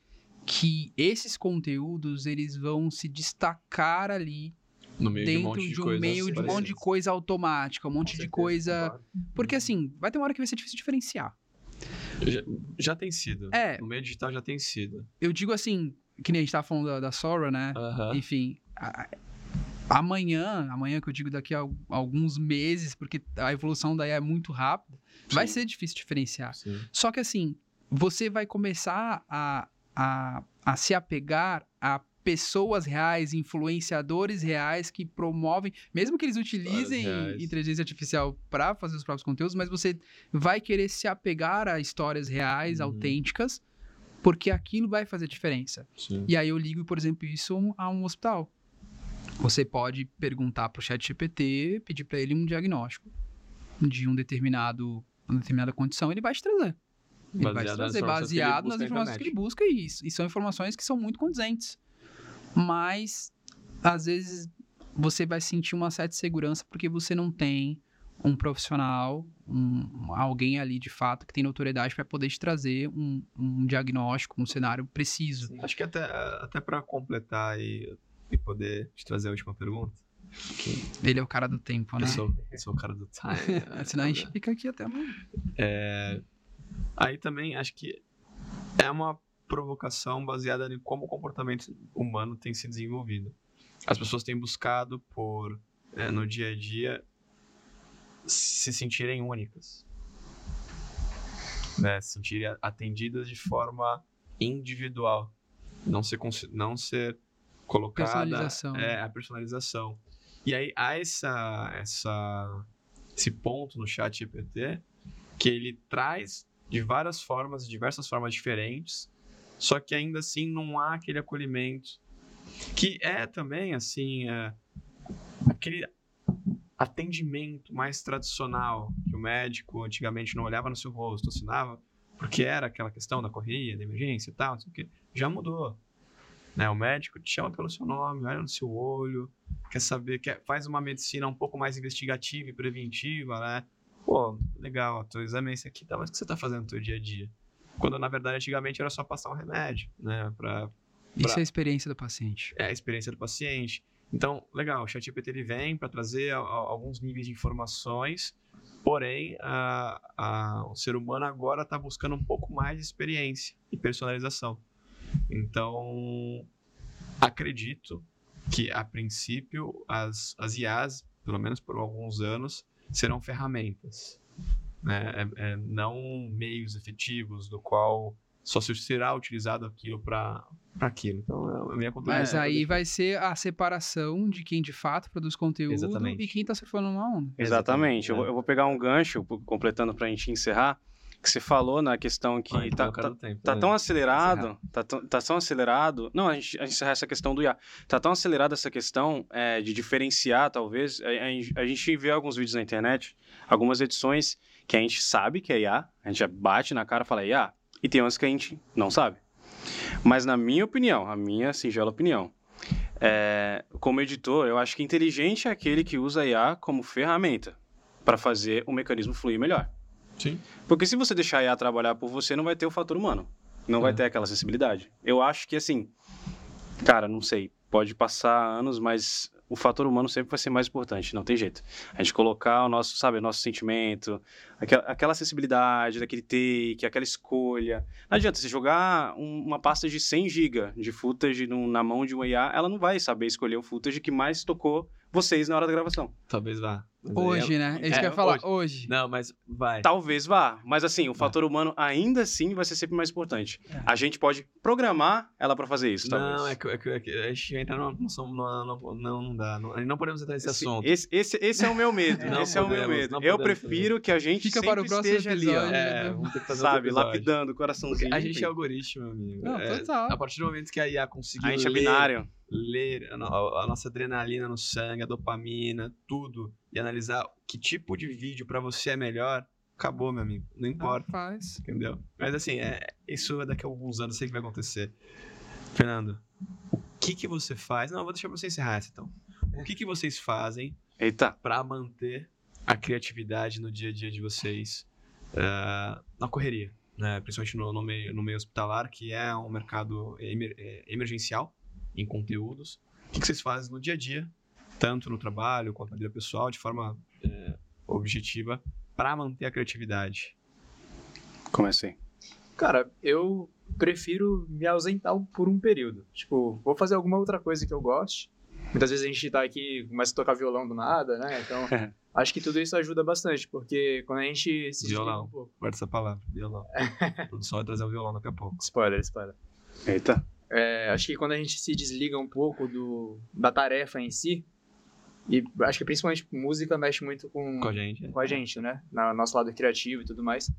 que esses conteúdos eles vão se destacar ali No meio de um dentro de, um meio de um monte de coisa automática, um monte Com de certeza, coisa. concordo. Porque assim, vai ter uma hora que vai ser difícil diferenciar. Já, já tem sido. É. No meio digital já tem sido. Eu digo assim, que nem a gente tava falando da, da Sora, né? Aham. Enfim, a- amanhã, amanhã que eu digo daqui a al- alguns meses, porque a evolução daí é muito rápida, vai Sim. ser difícil diferenciar. Sim. Só que assim, você vai começar a, a, a se apegar a pessoas reais, influenciadores reais que promovem, mesmo que eles utilizem inteligência artificial para fazer os próprios conteúdos, mas você vai querer se apegar a histórias reais, Uhum. autênticas, porque aquilo vai fazer diferença. Sim. E aí eu ligo, por exemplo, isso a um hospital. Você pode perguntar para o chat GPT, pedir para ele um diagnóstico de um determinado, uma determinada condição, ele vai te trazer. Ele vai te Baseado trazer baseado nas na informações que ele busca e, e são informações que são muito condizentes. Mas, às vezes, você vai sentir uma certa segurança porque você não tem um profissional, um, alguém ali de fato que tem notoriedade para poder te trazer um, um diagnóstico, um cenário preciso. Sim. Acho que até, até para completar e, e poder te trazer a última pergunta. Ele é o cara do tempo, né? Eu sou, eu sou o cara do time. Senão a gente fica aqui até amanhã. É, aí também acho que é uma provocação baseada em como o comportamento humano tem se desenvolvido. As pessoas têm buscado por, é, no dia a dia, se sentirem únicas. Né? Se sentirem atendidas de forma individual. Não ser, não ser colocada... Personalização. É, a personalização. E aí há essa, essa, esse ponto no chat GPT que ele traz de várias formas, diversas formas diferentes, só que ainda assim não há aquele acolhimento que é também assim é, aquele atendimento mais tradicional que o médico antigamente não olhava no seu rosto, assinava porque era aquela questão da correria, da emergência e tal, já mudou. Né? O médico te chama pelo seu nome, olha no seu olho, quer saber, quer, faz uma medicina um pouco mais investigativa e preventiva, né? Pô, legal, teu exame é esse aqui, tá, mas o que você tá fazendo no teu dia a dia? Quando, na verdade, antigamente era só passar um remédio, né? Pra, Isso Pra- é a experiência do paciente. é a experiência do paciente. Então, legal, o ChatGPT ele vem para trazer a- a- alguns níveis de informações, porém, a, a- o ser humano agora está buscando um pouco mais de experiência e personalização. Então, acredito que, a princípio, as, as IAs, pelo menos por alguns anos, serão ferramentas. Né? É, é, não meios efetivos do qual só se será utilizado aquilo para aquilo. Então, a minha Mas aí vai ser a separação de quem de fato produz conteúdo Exatamente. e quem tá surfando uma onda. Exatamente. Eu, vou, É. eu vou pegar um gancho, completando pra gente encerrar, que você falou na questão que Ah, então tá, eu tá, tempo, tá tão acelerado, tá tão, tá tão acelerado. Não, a gente, a gente encerrar essa questão do IA. Tá tão acelerada essa questão é, de diferenciar, talvez. A, a- a gente vê alguns vídeos na internet, algumas edições que a gente sabe que é IA, a gente já bate na cara e fala IA, e tem umas que a gente não sabe. Mas na minha opinião, a minha singela opinião, é, como editor, eu acho que inteligente é aquele que usa a IA como ferramenta para fazer o mecanismo fluir melhor. Sim. Porque se você deixar a IA trabalhar por você, não vai ter o fator humano. Não vai É. ter aquela sensibilidade. Eu acho que, assim, cara, não sei, pode passar anos, mas o fator humano sempre vai ser mais importante, não tem jeito. A gente colocar o nosso, sabe, o nosso sentimento, aquela, aquela sensibilidade daquele take, aquela escolha. Não adianta você jogar um- uma pasta de 100 GB de footage na mão de uma IA, ela não vai saber escolher o footage que mais tocou vocês na hora da gravação. Talvez vá. Mas Hoje, é- né? É isso é, que eu ia falar. hoje. Hoje. Não, mas vai. Talvez vá, mas assim, o fator humano ainda assim vai ser sempre mais importante. É. A gente pode programar ela para fazer isso, talvez. Não, é que, é, que, é que a gente entra numa. Não, não, não, não dá. Não, não podemos entrar nesse Esse, assunto. esse, esse, esse é o meu medo. Não esse é o meu podemos, medo. Eu podemos prefiro que a gente Fica sempre para o próximo esteja ali, ó. episódio. É, vamos ter que fazer Sabe, episódio. lapidando o coraçãozinho. Porque a gente é algoritmo, amigo. Não, É, total. a partir do momento que a IA conseguiu A gente é ler, binário. ler a, a nossa adrenalina no sangue, a dopamina, tudo, e analisar que tipo de vídeo pra você é melhor, acabou, meu amigo. Não importa, Rapaz. entendeu? Mas assim, é, isso daqui a alguns anos eu sei que vai acontecer. Fernando, o que que você faz? Não, eu vou deixar você encerrar essa então. O que que vocês fazem para manter a criatividade no dia a dia de vocês eh, na correria, né? Principalmente no, no meio, no meio hospitalar, que é um mercado emer- eh, emergencial em conteúdos. O que, que vocês fazem no dia a dia, tanto no trabalho quanto na vida pessoal, de forma eh, objetiva, para manter a criatividade? Comecei. Cara, eu prefiro me ausentar por um período. Tipo, vou fazer alguma outra coisa que eu goste. Muitas vezes a gente tá aqui, começa a tocar violão do nada, né? Então, acho que tudo isso ajuda bastante, porque quando a gente se desliga Violão. um pouco... Guarda essa palavra, violão. A produção vai trazer o violão daqui a pouco. Spoiler, spoiler. Eita. É, acho que quando a gente se desliga um pouco do, da tarefa em si, e acho que principalmente música mexe muito com, Com a gente. com a gente, né? No nosso lado criativo e tudo mais.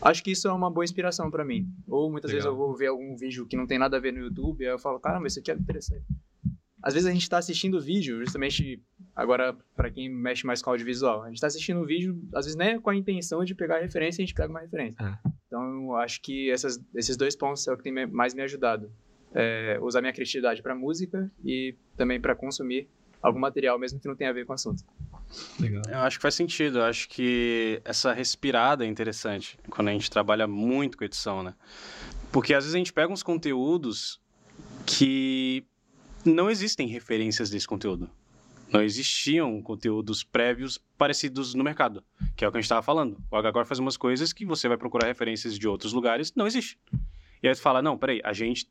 Acho que isso é uma boa inspiração pra mim. Ou muitas vezes Legal. eu vou ver algum vídeo que não tem nada a ver no YouTube, aí eu falo, caramba, isso aqui é interessante. Às vezes a gente tá assistindo o vídeo, justamente agora pra quem mexe mais com audiovisual, a gente tá assistindo o vídeo, às vezes nem é com a intenção de pegar referência, a gente pega uma referência. É. Então eu acho que essas, esses dois pontos é o que tem mais me ajudado. É, usar minha criatividade pra música e também pra consumir algum material, mesmo que não tenha a ver com o assunto. Legal. Eu acho que faz sentido. Eu acho que essa respirada é interessante quando a gente trabalha muito com edição, né? Porque às vezes a gente pega uns conteúdos que não existem referências desse conteúdo. Não existiam conteúdos prévios parecidos no mercado, que é o que a gente estava falando. O Agora faz umas coisas que você vai procurar referências de outros lugares, não existe. E aí tu fala, não, peraí, a gente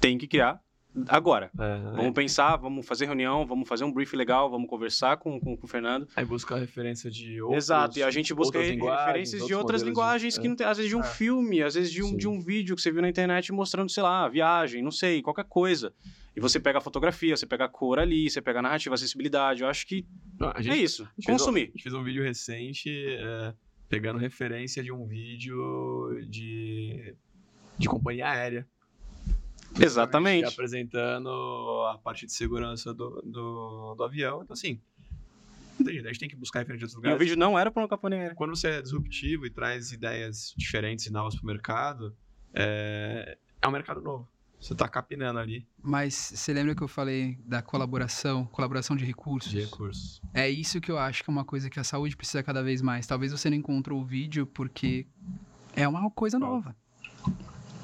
tem que criar agora. É, Vamos pensar, vamos fazer reunião, vamos fazer um brief legal, vamos conversar com, com, com o Fernando. Aí buscar referência de outros... Exato, e a gente busca referências de outras linguagens de- que não tem, às vezes de um É. filme, às vezes de um, Sim. de um vídeo que você viu na internet mostrando, sei lá, viagem, não sei, qualquer coisa. E você pega a fotografia, você pega a cor ali, você pega a narrativa, a acessibilidade. Eu acho que Não, a é gente, isso. a gente fez um- Consumir. a gente fez um vídeo recente é, pegando referência de um vídeo de, de companhia aérea. Exatamente. Apresentando a parte de segurança do, do, do avião. Então, assim, a gente tem que buscar referência de outros E o lugares. vídeo não era para uma caponeira. Quando você é disruptivo e traz ideias diferentes e novas para o mercado, é, é um mercado novo. Você está capinando ali Mas você lembra que eu falei da colaboração, colaboração de recursos? de recursos. É isso que eu acho que é uma coisa que a saúde precisa cada vez mais. Talvez você não encontrou o vídeo porque é uma coisa nova.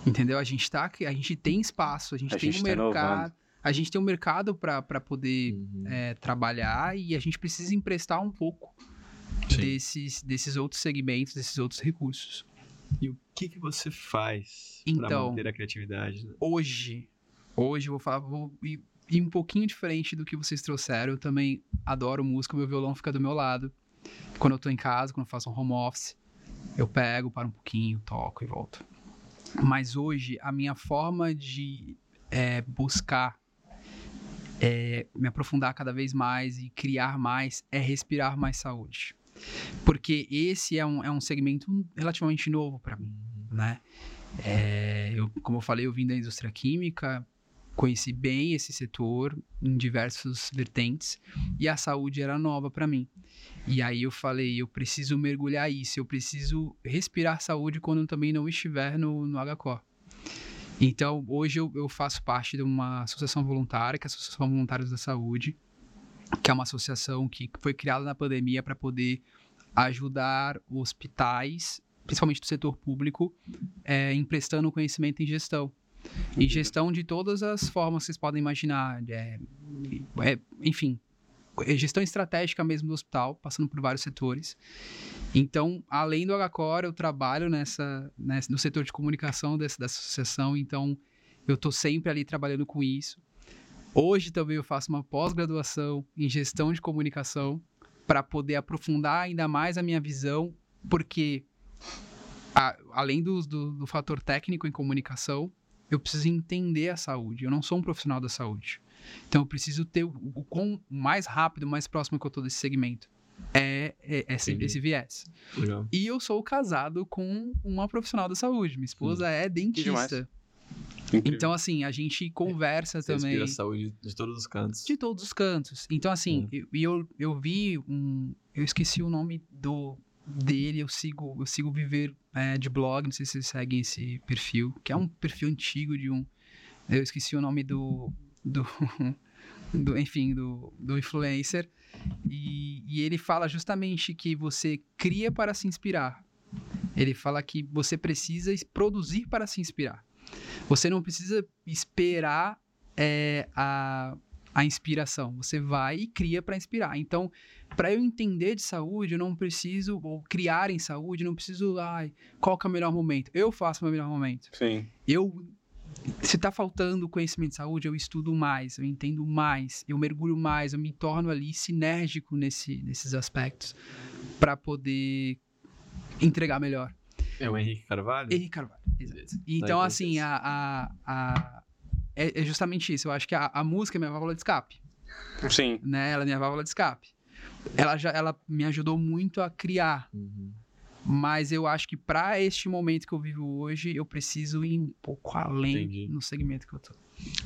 Entendeu? A gente tá aqui, a gente tem espaço, a gente A tem gente um tá mercado, inovando. a gente tem um mercado para poder Uhum. é, trabalhar e a gente precisa emprestar um pouco Sim. desses, desses outros segmentos, desses outros recursos. E o que, que você faz para Então, manter a criatividade? né? hoje, hoje eu vou falar, vou ir, ir um pouquinho diferente do que vocês trouxeram. Eu também adoro música, meu violão fica do meu lado. Quando eu tô em casa, quando eu faço um home office, eu pego, paro um pouquinho, toco e volto. Mas hoje, a minha forma de é, buscar é, me aprofundar cada vez mais e criar mais é respirar mais saúde. Porque esse é um, é um segmento relativamente novo para mim né? É, eu, como eu falei, eu vim da indústria química, conheci bem esse setor em diversas vertentes e a saúde era nova para mim. E aí eu falei, eu preciso mergulhar isso, eu preciso respirar saúde quando também não estiver no, no HCO. Então, hoje eu, eu faço parte de uma associação voluntária, que é a Associação Voluntários da Saúde, que é uma associação que foi criada na pandemia para poder ajudar hospitais, principalmente do setor público, é, emprestando conhecimento em gestão. E gestão de todas as formas que vocês podem imaginar. é, é, enfim, gestão estratégica mesmo do hospital, passando por vários setores. Então, além do HCOR, eu trabalho nessa, nessa- no setor de comunicação dessa, dessa associação, então eu estou sempre ali trabalhando com isso. Hoje também eu faço uma pós-graduação em gestão de comunicação para poder aprofundar ainda mais a minha visão, porque a- além do, do, do fator técnico em comunicação, eu preciso entender a saúde. Eu não sou um profissional da saúde. Então eu preciso ter o, o quão mais rápido, mais próximo que eu tô desse segmento. É, é- é esse, esse viés. Legal. E eu sou casado com uma profissional da saúde. Minha esposa é demais. dentista. Incrível. Então, assim, a gente conversa Você também respira a saúde de todos os cantos. de todos os cantos. Então, assim, Hum. eu, e eu, eu vi um. Eu esqueci o nome do dele, eu sigo, eu sigo Viver é, de blog, não sei se vocês seguem esse perfil, que é um perfil antigo de um. Eu esqueci o nome do. do, do enfim, do, do influencer. E, e ele fala justamente que você cria para se inspirar. Ele fala que você precisa produzir para se inspirar. Você não precisa esperar é, a, a inspiração. Você vai e cria para inspirar. Então, para eu entender de saúde, eu não preciso, ou criar em saúde, eu não preciso, ai, qual que é o melhor momento? Eu faço o meu melhor momento. Sim. Eu, se tá faltando conhecimento de saúde, eu estudo mais, eu entendo mais, eu mergulho mais, eu me torno ali sinérgico nesse, nesses aspectos para poder entregar melhor. É o Henrique Carvalho? Henrique Carvalho, exato. Então, assim, a, a- é, é justamente isso. Eu acho que a, a música é minha válvula de escape, Sim. né? Ela é minha válvula de escape. Ela, já, ela me ajudou muito a criar, Uhum. mas eu acho que para este momento que eu vivo hoje, eu preciso ir um pouco além Entendi. no segmento que eu tô.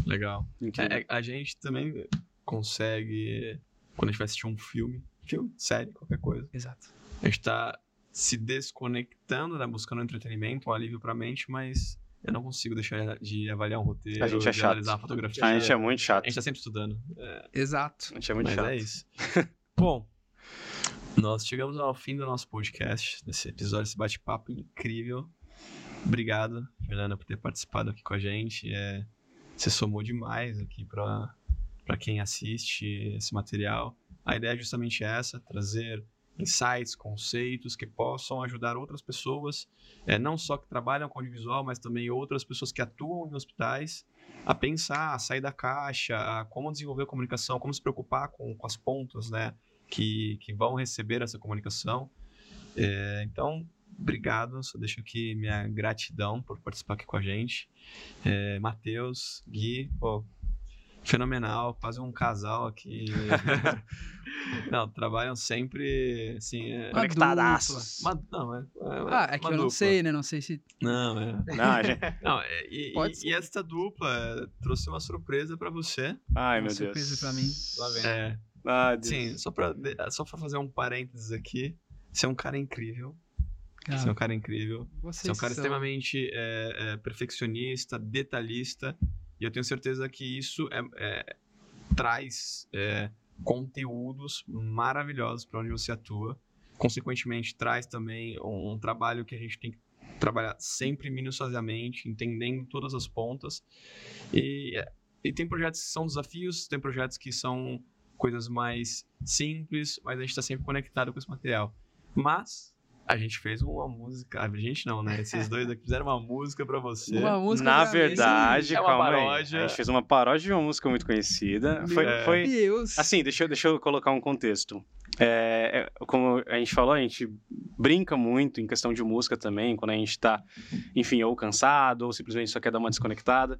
Legal. É, a gente também consegue, quando a gente vai assistir um filme, filme, série, qualquer coisa, Exato. a gente tá se desconectando, né, buscando entretenimento, um alívio pra mente, mas eu não consigo deixar de avaliar um roteiro, A gente é de chato. analisar uma fotografia. A gente é muito chato. A gente tá sempre estudando. Exato. A gente é muito Mas chato. é isso. Bom, nós chegamos ao fim do nosso podcast, desse episódio, esse bate-papo incrível. Obrigado, Fernanda, por ter participado aqui com a gente. É, você somou demais aqui para quem assiste esse material. A ideia é justamente essa: trazer insights, conceitos que possam ajudar outras pessoas, é, não só que trabalham com audiovisual, mas também outras pessoas que atuam em hospitais, a pensar, a sair da caixa, a como desenvolver a comunicação, como se preocupar com, com as pontas, né, que, que vão receber essa comunicação. É, então, obrigado, só deixo aqui minha gratidão por participar aqui com a gente. É, Matheus, Gui, pô, fenomenal, quase um casal aqui. não, trabalham sempre, assim, é, Uma Conectadaços. uma, não, é, é Ah, é que uma eu não sei, né? Não sei se. Não, é. Não, gente... Não, é, e, Pode e- e essa dupla é, trouxe uma surpresa pra você. Ai, Uma meu Deus. surpresa pra mim. Lá vem. É, Ai, Deus. sim, só pra, só pra fazer um parênteses aqui. Você é um cara incrível. Cara, Você é um cara incrível. vocês Você é um cara são- extremamente é, é, perfeccionista, detalhista. E eu tenho certeza que isso é- é, traz é, conteúdos maravilhosos para onde você atua. Consequentemente, traz também um, um trabalho que a gente tem que trabalhar sempre minuciosamente, entendendo todas as pontas. E, é, e tem projetos que são desafios, tem projetos que são coisas mais simples, mas a gente está sempre conectado com esse material. Mas A gente fez uma música. A gente não, né? Esses dois aqui fizeram uma música pra você. Uma música Na verdade, É uma calma paródia. aí. A gente fez uma paródia de uma música muito conhecida. Foi, É. foi- Deus. Assim, deixa, eu- deixa eu colocar um contexto. É, é, como a gente falou, a gente brinca muito em questão de música também, quando a gente tá, enfim, ou cansado, ou simplesmente só quer dar uma desconectada.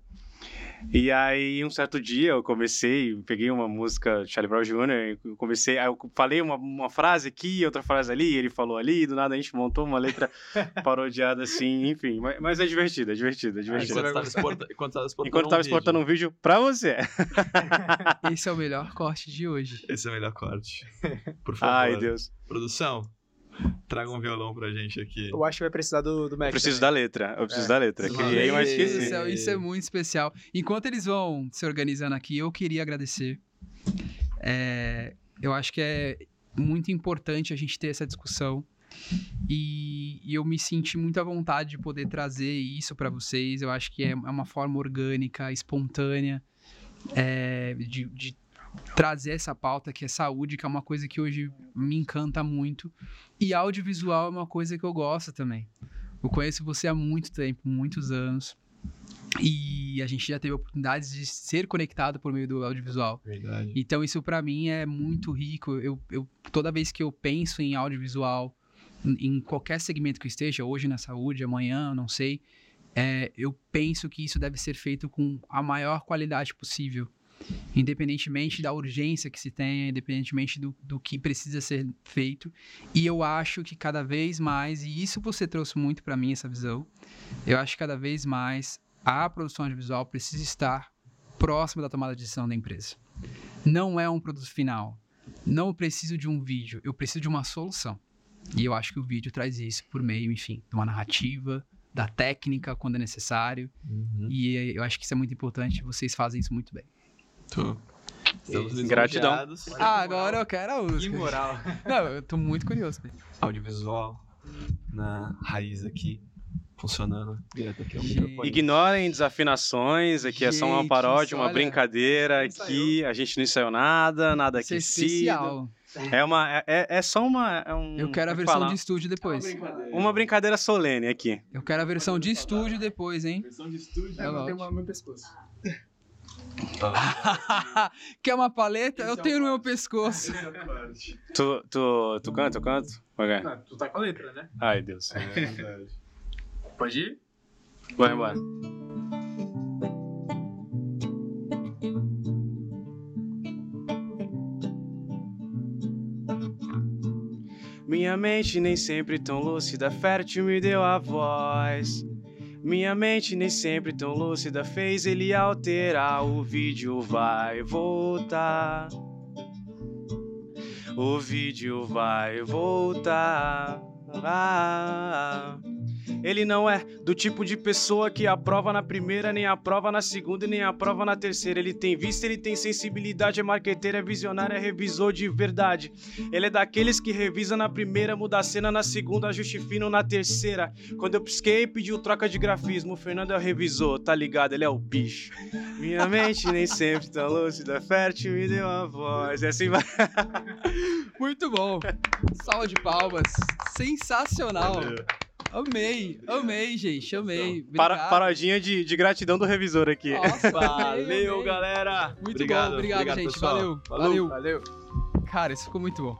E aí, um certo dia, eu comecei, peguei uma música de Charlie Brown Jr., eu comecei, aí eu falei uma, uma frase aqui, outra frase ali, ele falou ali, do nada a gente montou uma letra parodiada assim, enfim. Mas, mas é divertido, é divertido, é divertido. Enquanto tava exporta- enquanto tava exportando Enquanto eu tava um vídeo. exportando um vídeo pra você. Esse é o melhor corte de hoje. Esse é o melhor corte. Por favor. Ai, Deus. Produção, traga um violão pra gente aqui. Eu acho que vai precisar do, do Mac. Eu preciso também. da letra, eu preciso É. da letra. Criei, mas Meu Deus do esqueci. céu, isso é muito especial. Enquanto eles vão se organizando aqui, eu queria agradecer. É, eu acho que é muito importante a gente ter essa discussão. E, e eu me senti muito à vontade de poder trazer isso para vocês. Eu acho que é, é uma forma orgânica, espontânea, é, de, de trazer essa pauta que é saúde, que é uma coisa que hoje me encanta muito. E audiovisual é uma coisa que eu gosto também. Eu conheço você há muito tempo, muitos anos. E a gente já teve oportunidades de ser conectado por meio do audiovisual. Verdade. Então isso pra mim é muito rico. Eu, eu toda vez que eu penso em audiovisual, em, em qualquer segmento que eu esteja, hoje na saúde, amanhã, não sei, é, eu penso que isso deve ser feito com a maior qualidade possível. Independentemente da urgência que se tenha, independentemente do, do que precisa ser feito. E eu acho que cada vez mais, e isso você trouxe muito pra mim, essa visão, eu acho que cada vez mais a produção audiovisual precisa estar próxima da tomada de decisão da empresa. Não é um produto final. Não preciso de um vídeo, eu preciso de uma solução. E eu acho que o vídeo traz isso por meio, enfim, de uma narrativa, da técnica quando é necessário. Uhum. E eu acho que isso é muito importante, vocês fazem isso muito bem. Tô. Estamos Gratidão. Ah, agora eu quero a Que música. moral. Não, eu tô muito curioso. Audiovisual na raiz aqui, funcionando direto aqui ao Gente. microfone. Ignorem desafinações, aqui é só uma Gente, paródia, uma olha, brincadeira aqui, a gente não ensaiou nada, nada Isso é especial. É uma é, é- é só uma é um, Eu quero a é versão fala? de estúdio depois. uma brincadeira solene aqui. Eu quero a versão de estúdio depois, hein? Versão de estúdio. É Eu tenho no meu pescoço. Quer uma paleta? Esse eu é tenho no meu pescoço. Tu tu tu canta, eu canto? Ok. Não, tu tá com a letra, né? Ai, Deus. Pode ir? Vai embora. Minha mente nem sempre tão lúcida, fértil me deu a voz. Minha mente nem sempre tão lúcida fez ele alterar. O vídeo vai voltar. O vídeo vai voltar. Ah. Ele não é do tipo de pessoa que aprova na primeira, nem aprova na segunda e nem aprova na terceira. Ele tem vista, ele tem sensibilidade, é marqueteiro, é visionário, é revisor de verdade. Ele é daqueles que revisa na primeira, muda a cena na segunda, ajuste fino na terceira. Quando eu pisquei, pediu troca de grafismo. O Fernando é o revisor, tá ligado? Ele é o bicho. Minha mente nem sempre tão lúcida, fértil me deu a voz. E assim vai. Muito bom. Salva de palmas. Sensacional. Amei, amei, gente, amei. Para, Obrigado. parodinha de, de gratidão do revisor aqui. Nossa, amei, Valeu, amei. galera. Muito obrigado, bom, obrigado, gente. pessoal. Valeu, valeu. Valeu. Cara, isso ficou muito bom.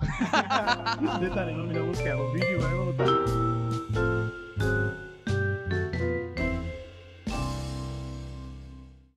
Detalhe, o nome da música é O Vídeo Vai Voltar.